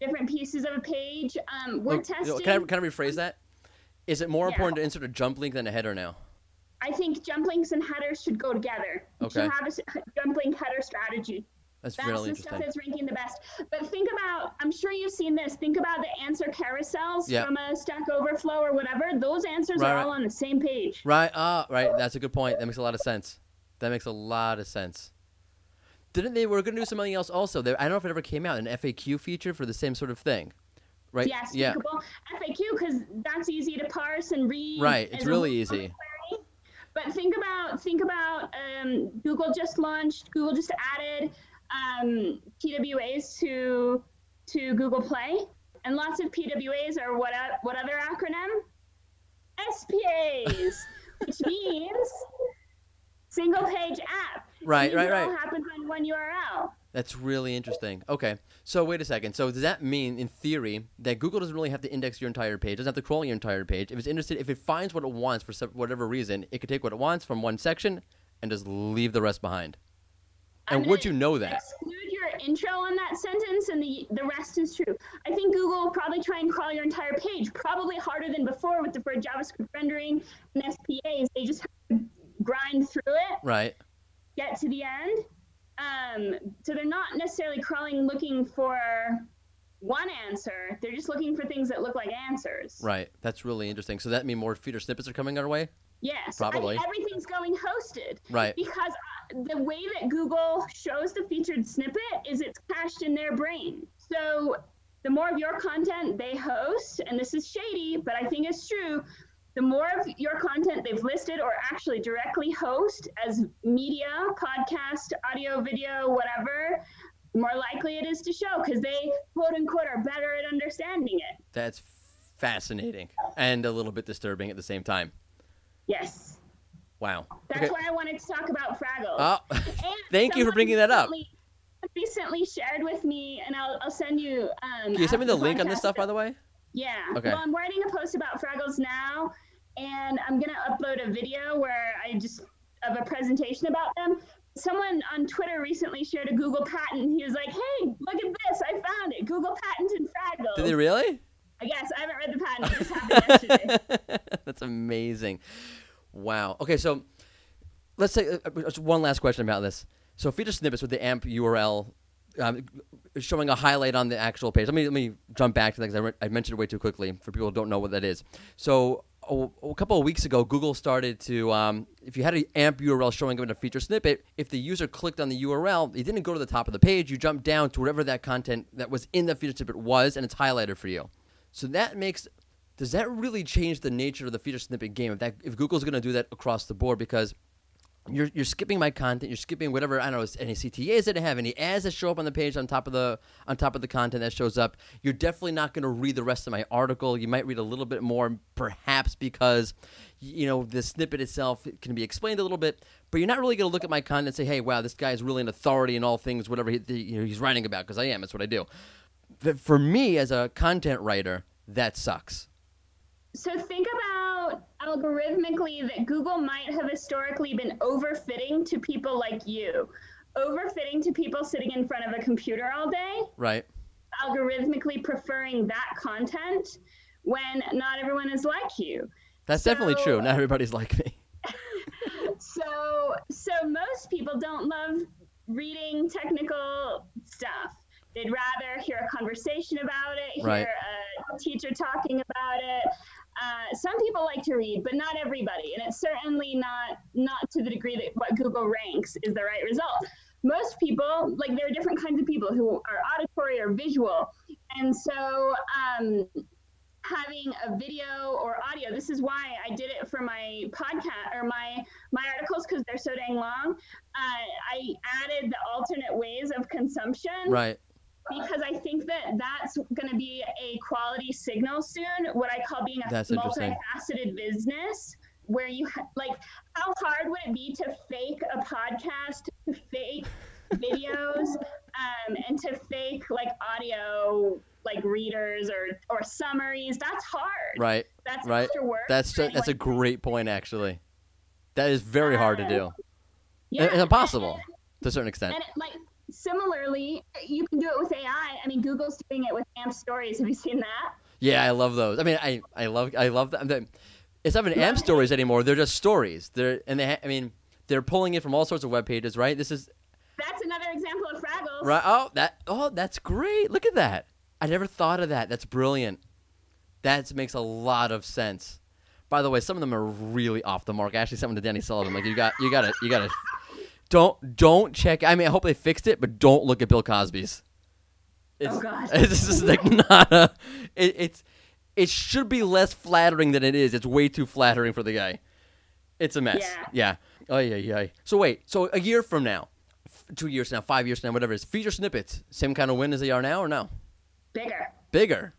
different pieces of a page. Um, we're Look, testing. Can I can I rephrase that? Is it more Yeah. important to insert a jump link than a header now? I think jump links and headers should go together. You Okay. should have a jump link header strategy. That's That's really the stuff that's ranking the best. But think about, I'm sure you've seen this. Think about the answer carousels Yeah. from a Stack Overflow or whatever. Those answers Right, are right. all on the same page. Right. Ah, right. That's a good point. That makes a lot of sense. That makes a lot of sense. Didn't they were going to do something else also? They, I don't know if it ever came out an FAQ feature for the same sort of thing. Right. Yes, yeah. FAQ because that's easy to parse and read. Right, it's as a really easy. But think about think about um, Google just launched. Google just added um, PWAs to to Google Play, and lots of PWAs are what o- what other acronym? SPAs, <laughs> which means single page app. Right, right, It all right. happens on one URL. That's really interesting. Okay. So wait a second. So does that mean, in theory, that Google doesn't really have to index your entire page, doesn't have to crawl your entire page? If it's interested, if it finds what it wants for whatever reason, it could take what it wants from one section and just leave the rest behind. And would you know that? Exclude your intro on that sentence, and the the rest is true. I think Google will probably try and crawl your entire page, probably harder than before with the for JavaScript rendering and SPAs. They just have to grind through it, Right. get to the end. Um, so they're not necessarily crawling looking for one answer. They're just looking for things that look like answers. Right. That's really interesting. So that mean more feature snippets are coming our way? Yes, I mean, Probably. everything's going hosted. Right. because uh, the way that Google shows the featured snippet is it's cached in their brain. So the more of your content they host, and this is shady, but I think it's true, the more of your content they've listed or actually directly host as media, podcast, audio, video, whatever, more likely it is to show because they quote unquote are better at understanding it. That's fascinating and a little bit disturbing at the same time. Yes. Wow. That's Okay. why I wanted to talk about Fraggles. Oh, <laughs> thank you for bringing that up. recently- Recently shared with me, and I'll, I'll send you. Um, Can you send me after the link on this stuff, by the way? Yeah. Okay. Well, I'm writing a post about Fraggles now, and I'm gonna upload a video where I just of a presentation about them. Someone on Twitter recently shared a Google patent. He was like, "Hey, look at this! I found it. Google patented Fraggle." Did they really? I guess I haven't read the patent. It just happened <laughs> yesterday. That's amazing. Wow. Okay, so let's say uh, uh, just one last question about this. So feature snippets with the AMP URL um, showing a highlight on the actual page. Let me let me jump back to that because I, re- I mentioned it way too quickly for people who don't know what that is. So a, a couple of weeks ago, Google started to um, if you had an AMP URL showing up in a feature snippet, if the user clicked on the URL, it didn't go to the top of the page. You jumped down to whatever that content that was in the feature snippet was, and it's highlighted for you. So that makes does that really change the nature of the feature snippet game if that if Google's going to do that across the board because you're, you're skipping my content you're skipping whatever I don't know any CTAs that I have any ads that show up on the page on top of the on top of the content that shows up you're definitely not going to read the rest of my article. You might read a little bit more perhaps because you know the snippet itself can be explained a little bit but you're not really going to look at my content and say hey wow this guy is really an authority in all things whatever he, you know, he's writing about because I am that's what I do for me as a content writer that sucks. So think about algorithmically that Google might have historically been overfitting to people like you, overfitting to people sitting in front of a computer all day, right algorithmically preferring that content when not everyone is like you. That's definitely true. Not everybody's like me. <laughs> So so most people don't love reading technical stuff. They'd rather hear a conversation about it, hear Right. a teacher talking about it. Uh, some people like to read, but not everybody, and it's certainly not not to the degree that what Google ranks is the right result. Most people, like there are different kinds of people who are auditory or visual, and so um, having a video or audio. This is why I did it for my podcast or my my articles because they're so dang long. Uh, I added the alternate ways of consumption Right. Because I think that that's going to be a quality signal soon. What I call being a That's multifaceted business. Where you ha- like, how hard would it be to fake a podcast, to fake <laughs> videos, um, and to fake like audio like readers or or summaries. That's hard. Right. That's Right. extra work. That's and, that's a great point, actually. That is very hard to do. yeah, And- and impossible to a certain extent. And, and like similarly, you can do it with AI. I mean, Google's doing it with AMP stories. Have you seen that? Yeah, I love those. I mean, I, I love I love that. It's not even AMP stories anymore. They're just stories. They're and they ha- I mean they're pulling it from all sorts of web pages, right? This is That's another example of Fraggles. right. Oh, that oh, that's great. Look at that. I never thought of that. That's brilliant. That makes a lot of sense. By the way, some of them are really off the mark. I actually sent one to Danny Sullivan. Like you got you got to you got to don't don't check. I mean, I hope they fixed it, but don't look at Bill Cosby's. Oh, it's, Oh, God. <laughs> It's just like not a. It, it's it should be less flattering than it is. It's way too flattering for the guy. It's a mess. Yeah. Yeah. Oh yeah yeah. So wait. So a year from now, f- two years now, five years from now, whatever it is, feature snippets, same kind of win as they are now, or no? Bigger. Bigger.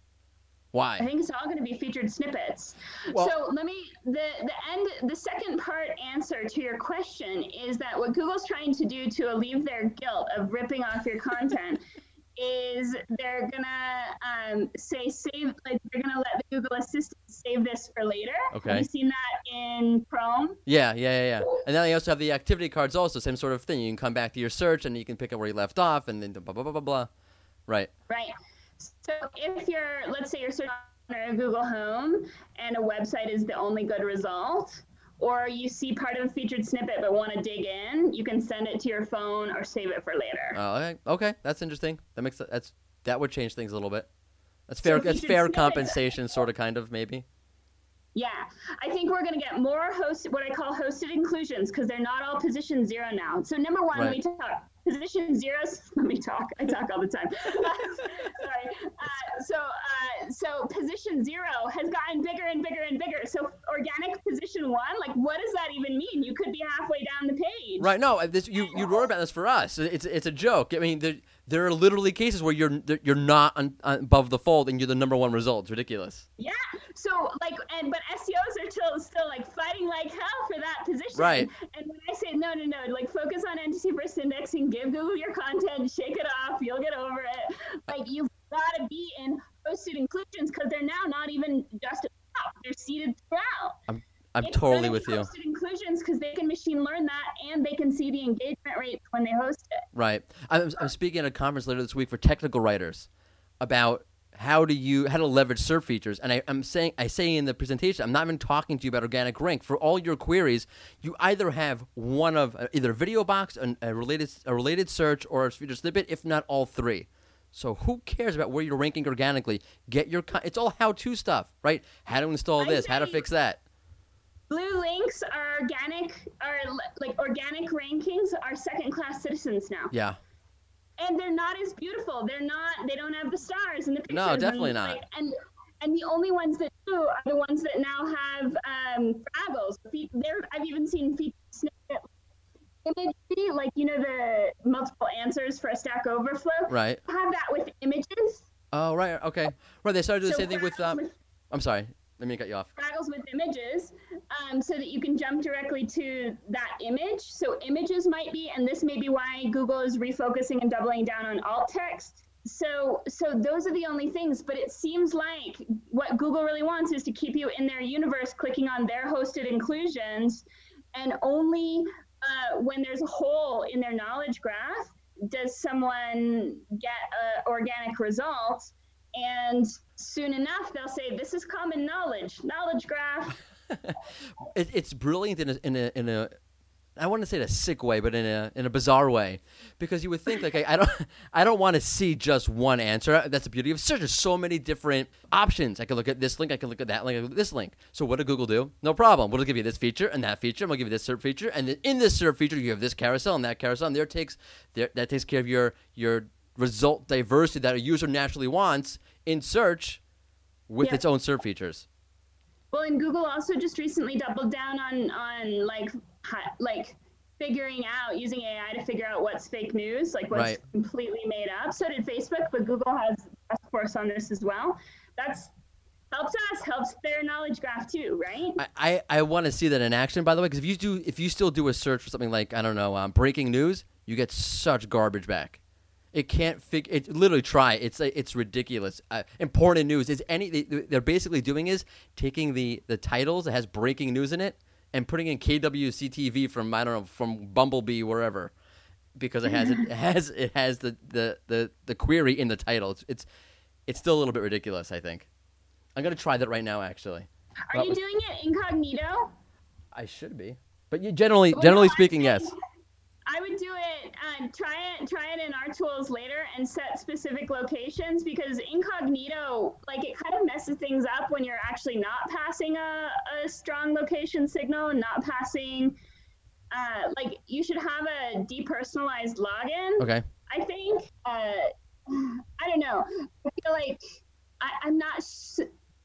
I think it's all going to be featured snippets. Well- so let me the the end the second part answer to your question is that what Google's trying to do to alleviate their guilt of ripping off your content <laughs> is they're gonna um, say save like they're gonna let the Google Assistant save this for later. Okay. Have you seen that in Chrome? Yeah, yeah, yeah, yeah. And then they also have the activity cards, also same sort of thing. You can come back to your search and you can pick up where you left off, and then blah blah blah blah blah. Right. Right. So if you're, let's say you're searching on Google Home and a website is the only good result, or you see part of a featured snippet but want to dig in, you can send it to your phone or save it for later. Oh, okay. Okay, that's interesting. That makes that's that would change things a little bit. That's fair. you that's fair compensation, sort of, kind of, maybe. Yeah, I think we're going to get more host, what I call hosted inclusions, because they're not all position zero now. So number one, Right. me talk. Position zeros. <laughs> Let me talk. I talk all the time. <laughs> Sorry. Uh, so, uh, so position zero has gotten bigger and bigger and bigger. So organic position one, like what does that even mean? You could be halfway down the page. Right. No, uh, this, you you wrote about this for us. It's it's a joke. I mean, there, there are literally cases where you're you're not on uh, above the fold and you're the number one result. It's ridiculous. Yeah. So like, and but SEOs are still still like fighting like hell for that position. Right. And when I say no, no, no, like focus on entity first indexing, give Google your content, shake it off, you'll get over it. Like you've got to be in hosted inclusions because they're now not even just at the top; they're seated throughout. I'm I'm It's totally with you. Inclusions because they can machine learn that and they can see the engagement rates when they host it. Right. I'm, I'm speaking at a conference later this week for technical writers about how do you how to leverage SERP features. And I, I'm saying I say in the presentation, I'm not even talking to you about organic rank. For all your queries, you either have one of uh, either a video box, an, a related a related search, or a feature snippet, if not all three. So who cares about where you're ranking organically? Get your it's all how-to stuff, right? How to install this, how to fix that. Blue links are organic, are like organic rankings are second class citizens now. Yeah. and they're not as beautiful. They're not. They don't have the stars and the pictures. No, definitely and, not. like, and and the only ones that do are the ones that now have um, fraggles. There, I've even seen feature snippet imagery, like you know the multiple answers for a Stack Overflow. Right. Have that with images. Oh, right. Okay. Right. They started doing the So same thing with. Um, with I'm sorry. Let me cut you off. Fraggles with images, um, so that you can jump directly to that image. So images might be, and this may be why Google is refocusing and doubling down on alt text. So, so those are the only things. But it seems like what Google really wants is to keep you in their universe, clicking on their hosted inclusions, and only uh, when there's a hole in their knowledge graph does someone get an organic result. And soon enough, they'll say, "This is common knowledge, knowledge graph." <laughs> it, it's brilliant in a, in a in a I want to say in a sick way, but in a in a bizarre way, because you would think like I, I don't <laughs> I don't want to see just one answer. That's the beauty of search. There's so many different options. I can look at this link. I can look at that link. I can look at this link. So what did Google do? No problem. We'll give you this feature and that feature. We'll give you this search feature, and in this search feature you have this carousel and that carousel. And there takes there, that takes care of your your result diversity that a user naturally wants in search with Yeah. its own SERP features. Well, and Google also just recently doubled down on on like hi- like figuring out using AI to figure out what's fake news, like what's Right. completely made up. So did Facebook, but Google has a task force on this as well. That's helps us, helps their knowledge graph too, right? I, I, I want to see that in action, by the way, because if you do, if you still do a search for something like I don't know, um, breaking news, you get such garbage back. It can't fig. It literally try. It's it's ridiculous. Uh, important news is any. They, they're basically doing is taking the the titles that has breaking news in it and putting in KWC TV from I don't know from Bumblebee wherever, because it has it, <laughs> has it has the, the the the query in the title. It's it's it's still a little bit ridiculous. I think. I'm gonna try that right now. Actually, Are What you was- doing it incognito? I should be, but you generally Well, generally no, speaking, yes. I would do it. Uh, try it. Try it in our tools later and set specific locations because incognito, like it kind of messes things up when you're actually not passing a, a strong location signal and not passing. Uh, like you should have a depersonalized login. Okay. I think. Uh, I don't know. I feel like I, I'm not.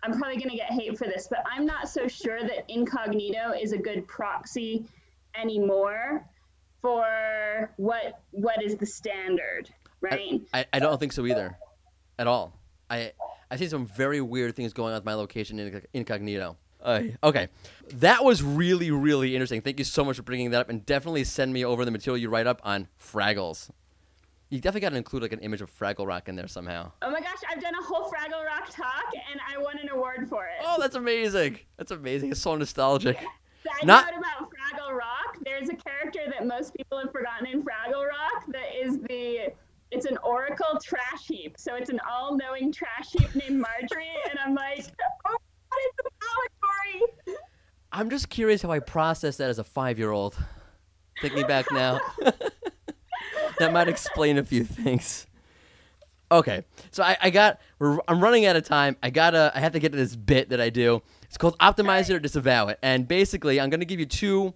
I'm probably gonna get hate for this, but I'm not so sure that incognito is a good proxy anymore for what what is the standard, right? I, I don't think so either, at all. I I see some very weird things going on with my location in incognito. Uh, okay, that was really really interesting. Thank you so much for bringing that up, and definitely send me over the material you write up on Fraggles. You definitely got to include like an image of Fraggle Rock in there somehow. oh my gosh, I've done a whole Fraggle Rock talk and I won an award for it. Oh, that's amazing! That's amazing. It's so nostalgic. Side Not- about Fraggle Rock, there's a character that most people have forgotten in Fraggle Rock that is the it's an oracle trash heap. So it's an all-knowing trash heap named Marjory, and I'm like, oh, what is an allegory? I'm just curious how I processed that as a five year old. Thinking back now, <laughs> that might explain a few things. Okay, so I, I got we're, I'm running out of time. I gotta I have to get to this bit that I do. It's called optimize it or disavow it, and basically I'm gonna give you two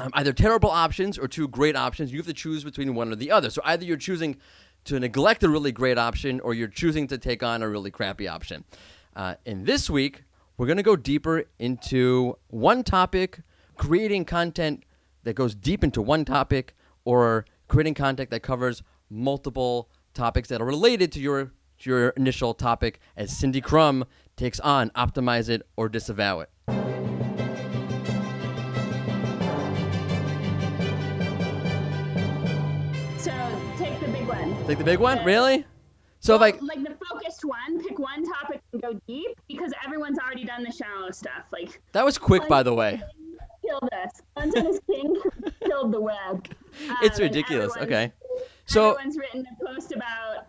um, either terrible options or two great options. You have to choose between one or the other. So either you're choosing to neglect a really great option or you're choosing to take on a really crappy option. Uh, and this week, we're going to go deeper into one topic, creating content that goes deep into one topic, or creating content that covers multiple topics that are related to your to your initial topic. As Cindy Krum takes on optimize it or disavow it. Take the big one, really? So if I like the focused one, pick one topic and go deep because everyone's already done the shallow stuff. Like that was quick, by the way. killed us. Content is king. <laughs> killed the web. It's Um, and ridiculous. Okay. So everyone's written a post about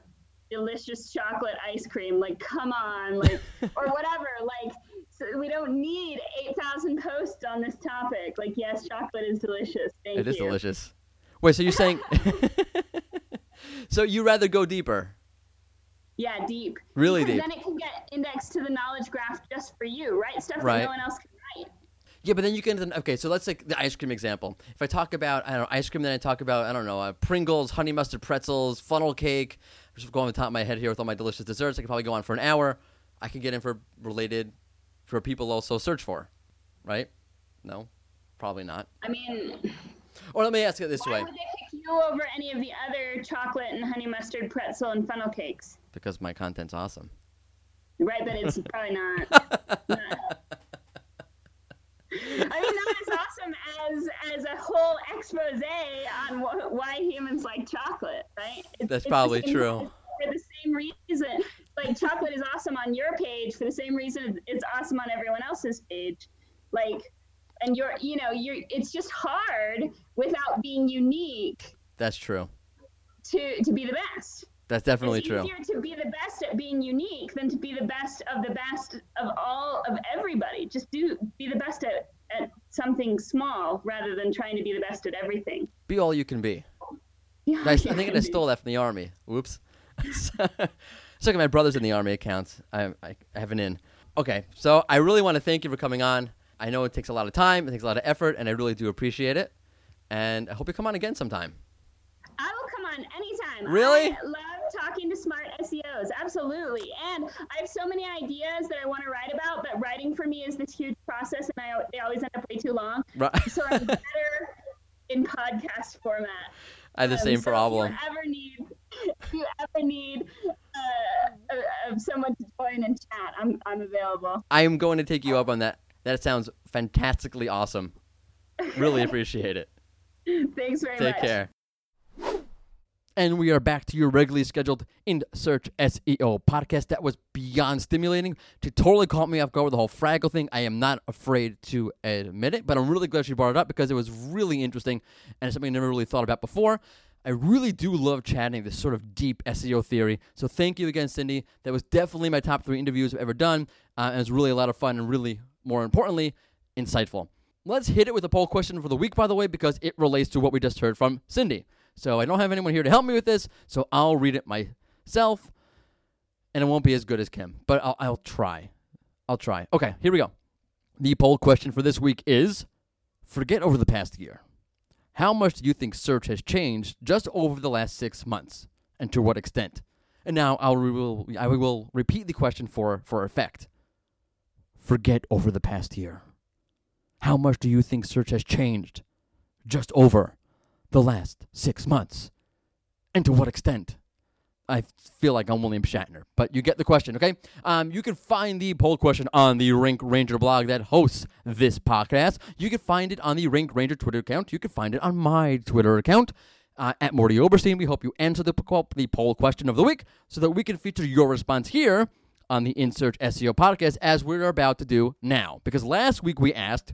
delicious chocolate ice cream. Like, come on, like, <laughs> or whatever. Like, so we don't need eight thousand posts on this topic. Like, yes, chocolate is delicious. Thank it is you. delicious. Wait, so you're saying <laughs> <laughs> So you rather go deeper? Yeah, deep. Really because deep. Then it can get indexed to the knowledge graph just for you, right? Stuff Right. that no one else can write. Yeah, but then you can. Okay, so let's take the ice cream example. If I talk about I don't know ice cream, then I talk about I don't know uh, Pringles, honey mustard pretzels, funnel cake. I'm just going on the top of my head here with all my delicious desserts. I could probably go on for an hour. I can get in for related for people also search for, right? No, probably not. I mean, Or let me ask it this why way: would they pick you over any of the other chocolate and honey mustard pretzel and funnel cakes? because my content's awesome. Right, but it's <laughs> probably not. not- I mean, not as awesome as as a whole expose on wh- why humans like chocolate, right? It's- That's it's probably true. For the same reason, like chocolate is awesome on your page for the same reason it's awesome on everyone else's page, like, and you're, you know, you're. It's just hard without being unique That's true. to to be the best. That's definitely it's true. easier to be the best at being unique than to be the best of the best of all of everybody. Just do be the best at, at something small rather than trying to be the best at everything. Be all you can be. Yeah, Nice. I think I stole that from the army. Whoops. so, look at my brother's in the army account. I, I have an in. Okay, so I really want to thank you for coming on. I know it takes a lot of time, it takes a lot of effort, and I really do appreciate it. And I hope you come on again sometime. I will come on anytime. Really? I love talking to smart SEOs. Absolutely. And I have so many ideas that I want to write about, but writing for me is this huge process, and I they always end up way too long. Right. <laughs> So I'm better in podcast format. I have the Um, same so problem. If you ever need, if you ever need uh, someone to join and chat, I'm I'm available. I am going to take you up on that. That sounds fantastically awesome. Really <laughs> appreciate it. Thanks very Take much. Take care. And we are back to your regularly scheduled In Search SEO podcast. That was beyond stimulating. To totally caught me off guard with the whole Fraggle thing. I am not afraid to admit it, but I'm really glad she brought it up because it was really interesting and something I never really thought about before. I really do love chatting this sort of deep SEO theory. So thank you again, Cindy. That was definitely my top three interviews I've ever done. Uh, and it was really a lot of fun and really, more importantly, insightful. Let's hit it with a poll question for the week, by the way, because it relates to what we just heard from Cindy. So I don't have anyone here to help me with this, so I'll read it myself, and it won't be as good as Kim, but I'll, I'll try. I'll try. Okay, here we go. The poll question for this week is forget over the past year. How much do you think search has changed just over the last six months, and to what extent? And now I'll re- I will repeat the question for, for effect. Forget over the past year. How much do you think search has changed just over the last six months? And to what extent? I feel like I'm William Shatner, but you get the question, okay? Um, you can find the poll question on the Rank Ranger blog that hosts this podcast. You can find it on the Rank Ranger Twitter account. You can find it on my Twitter account uh, at Mordy Oberstein. We hope you answer the, the poll question of the week so that we can feature your response here on the In Search SEO podcast as we're about to do now. Because last week we asked,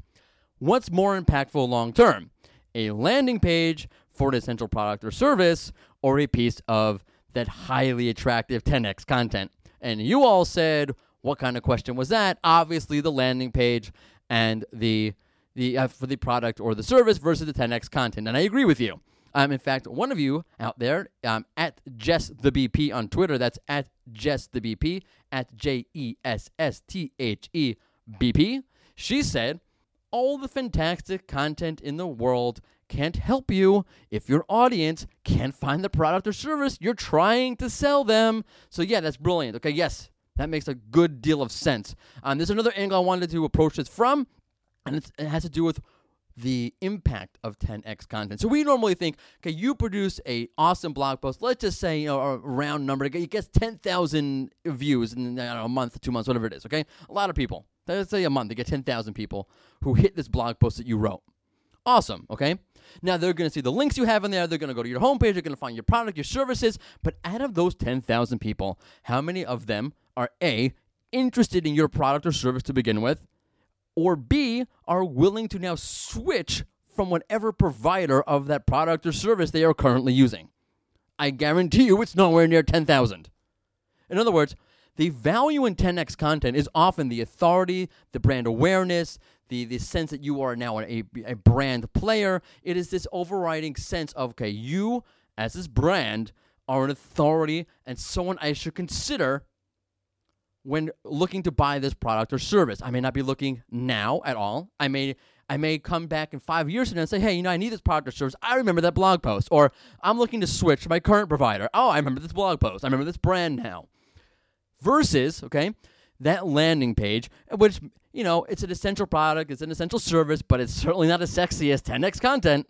what's more impactful long term? A landing page for an essential product or service or a piece of that highly attractive 10x content. And you all said, what kind of question was that? Obviously, the landing page and the the uh, for the product or the service versus the 10x content. And I agree with you. Um, in fact, one of you out there um, at Jess the BP on Twitter, that's at Jess the BP at J E S S T H E B P. She said, all the fantastic content in the world can't help you if your audience can't find the product or service you're trying to sell them. So, yeah, that's brilliant. Okay, yes, that makes a good deal of sense. Um, there's another angle I wanted to approach this from, and it has to do with the impact of 10x content. So we normally think, okay, you produce a awesome blog post. Let's just say, you know, a round number. It gets 10,000 views in know, a month, two months, whatever it is. Okay, a lot of people. Let's say a month, they get 10,000 people who hit this blog post that you wrote. Awesome. Okay. Now they're going to see the links you have in there. They're going to go to your homepage. They're going to find your product, your services. But out of those 10,000 people, how many of them are A, interested in your product or service to begin with, or B, are willing to now switch from whatever provider of that product or service they are currently using? I guarantee you it's nowhere near 10,000. In other words, the value in 10x content is often the authority, the brand awareness, the, the sense that you are now a, a brand player. It is this overriding sense of, okay, you as this brand are an authority and someone I should consider when looking to buy this product or service. I may not be looking now at all. I may I may come back in five years and say, hey, you know, I need this product or service. I remember that blog post. Or I'm looking to switch to my current provider. Oh, I remember this blog post. I remember this brand now. Versus, okay, that landing page, which, you know, it's an essential product, it's an essential service, but it's certainly not as sexy as 10x content.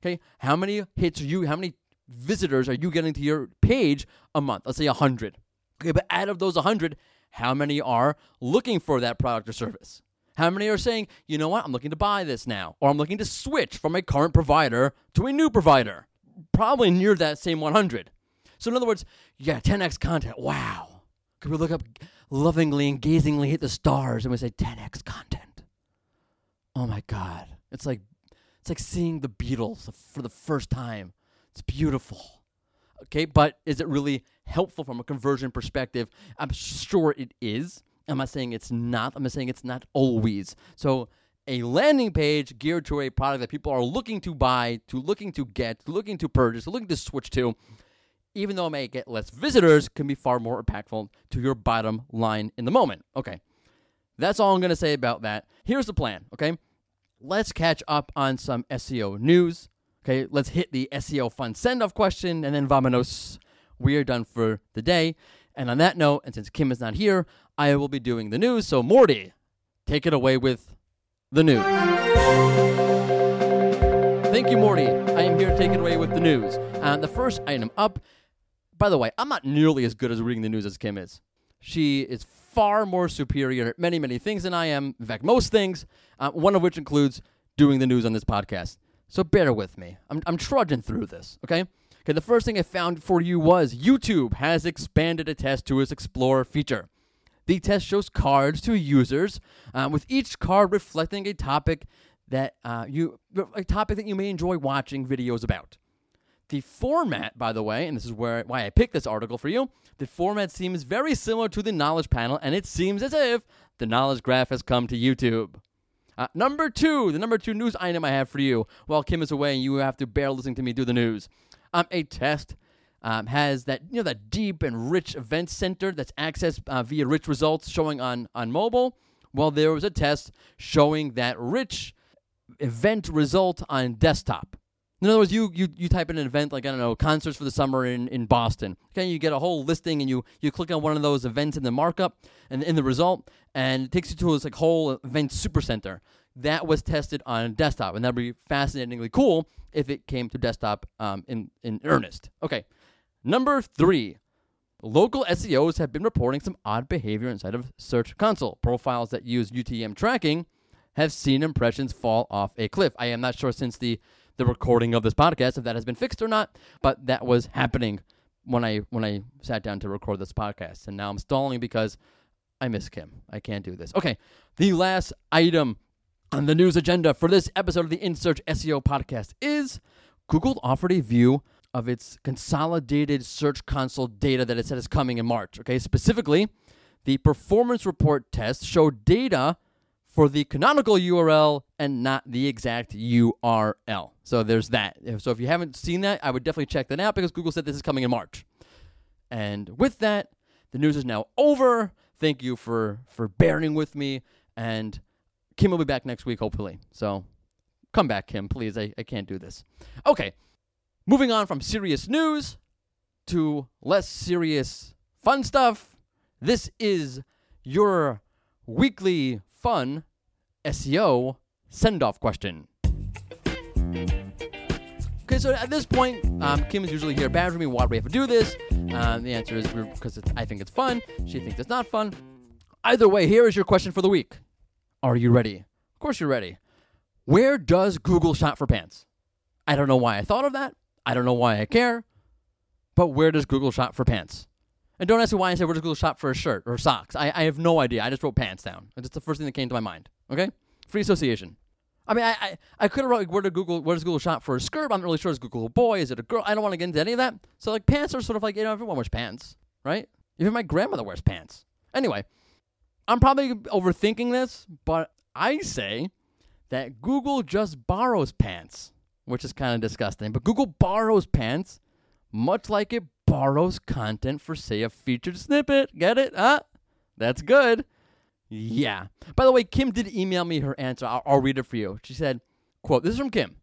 Okay, how many hits are you, how many visitors are you getting to your page a month? Let's say 100. Okay, but out of those 100, how many are looking for that product or service? How many are saying, you know what, I'm looking to buy this now, or I'm looking to switch from a current provider to a new provider? Probably near that same 100. So, in other words, yeah, 10x content, wow. Could we look up lovingly and gazingly at the stars and we say 10x content? Oh my God. It's like, it's like seeing the Beatles for the first time. It's beautiful. Okay, but is it really helpful from a conversion perspective? I'm sure it is. I'm not saying it's not. I'm not saying it's not always. So a landing page geared to a product that people are looking to buy, to looking to get, looking to purchase, looking to switch to, even though it may get less visitors, can be far more impactful to your bottom line in the moment. Okay. That's all I'm going to say about that. Here's the plan, okay? Let's catch up on some SEO news. Okay, let's hit the SEO fun send off question and then vamonos. We are done for the day. And on that note, and since Kim is not here, I will be doing the news. So, Mordy, take it away with the news. Thank you, Mordy. I am here to take it away with the news. Uh, the first item up, by the way, I'm not nearly as good as reading the news as Kim is. She is far more superior at many, many things than I am. In fact, most things, uh, one of which includes doing the news on this podcast. So bear with me. I'm, I'm trudging through this, okay? Okay, the first thing I found for you was YouTube has expanded a test to its Explore feature. The test shows cards to users, uh, with each card reflecting a topic that uh, you a topic that you may enjoy watching videos about. The format, by the way, and this is where why I picked this article for you, the format seems very similar to the knowledge panel, and it seems as if the knowledge graph has come to YouTube. Uh, number two, the number two news item I have for you while Kim is away and you have to bear listening to me do the news. Um, a test um, has that you know that deep and rich event center that's accessed uh, via rich results showing on on mobile. Well, there was a test showing that rich event result on desktop. In other words, you, you, you type in an event like I don't know concerts for the summer in, in Boston. Okay, you get a whole listing and you you click on one of those events in the markup and in the result, and it takes you to this like whole event supercenter. That was tested on desktop, and that'd be fascinatingly cool if it came to desktop um, in in earnest. Okay, number three. Local SEOs have been reporting some odd behavior inside of Search Console. Profiles that use UTM tracking have seen impressions fall off a cliff. I am not sure since the the recording of this podcast if that has been fixed or not, but that was happening when I when I sat down to record this podcast, and now I'm stalling because I miss Kim. I can't do this. Okay, the last item on the news agenda for this episode of the In Search SEO podcast is Google offered a view of its consolidated Search Console data that it said is coming in March. Okay, specifically, the performance report test showed data for the canonical URL and not the exact URL. So there's that. So if you haven't seen that, I would definitely check that out because Google said this is coming in March. And with that, the news is now over. Thank you for for bearing with me and Kim will be back next week hopefully. So come back Kim, please. I, I can't do this. Okay. Moving on from serious news to less serious fun stuff. This is your weekly fun SEO send off question. Okay, so at this point, um, Kim is usually here badgering me. Why do we have to do this? Um, the answer is because I think it's fun. She thinks it's not fun. Either way, here is your question for the week. Are you ready? Of course, you're ready. Where does Google shop for pants? I don't know why I thought of that. I don't know why I care. But where does Google shop for pants? And don't ask me why I said where does Google shop for a shirt or socks. I, I have no idea. I just wrote pants down. It's the first thing that came to my mind. Okay? Free association. I mean, I I, I could have wrote like, where do Google where does Google shop for a skirt? I'm not really sure. Is Google a boy? Is it a girl? I don't want to get into any of that. So like pants are sort of like you know everyone wears pants, right? Even my grandmother wears pants. Anyway, I'm probably overthinking this, but I say that Google just borrows pants, which is kind of disgusting. But Google borrows pants, much like it borrows content for, say, a featured snippet. Get it? Huh? That's good. Yeah. By the way, Kim did email me her answer. I'll, I'll read it for you. She said, quote, this is from Kim.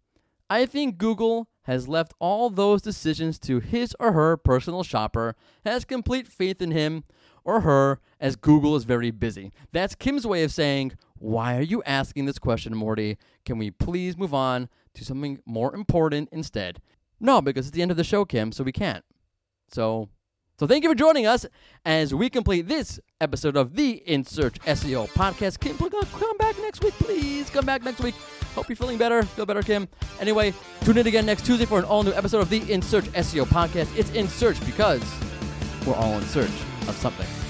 I think Google has left all those decisions to his or her personal shopper, has complete faith in him or her, as Google is very busy. That's Kim's way of saying, Why are you asking this question, Mordy? Can we please move on to something more important instead? No, because it's the end of the show, Kim, so we can't. So, so thank you for joining us as we complete this episode of the In Search SEO podcast. Kim, come back next week, please. Come back next week. Hope you're feeling better. Feel better, Kim. Anyway, tune in again next Tuesday for an all new episode of the In Search SEO podcast. It's In Search because we're all in search of something.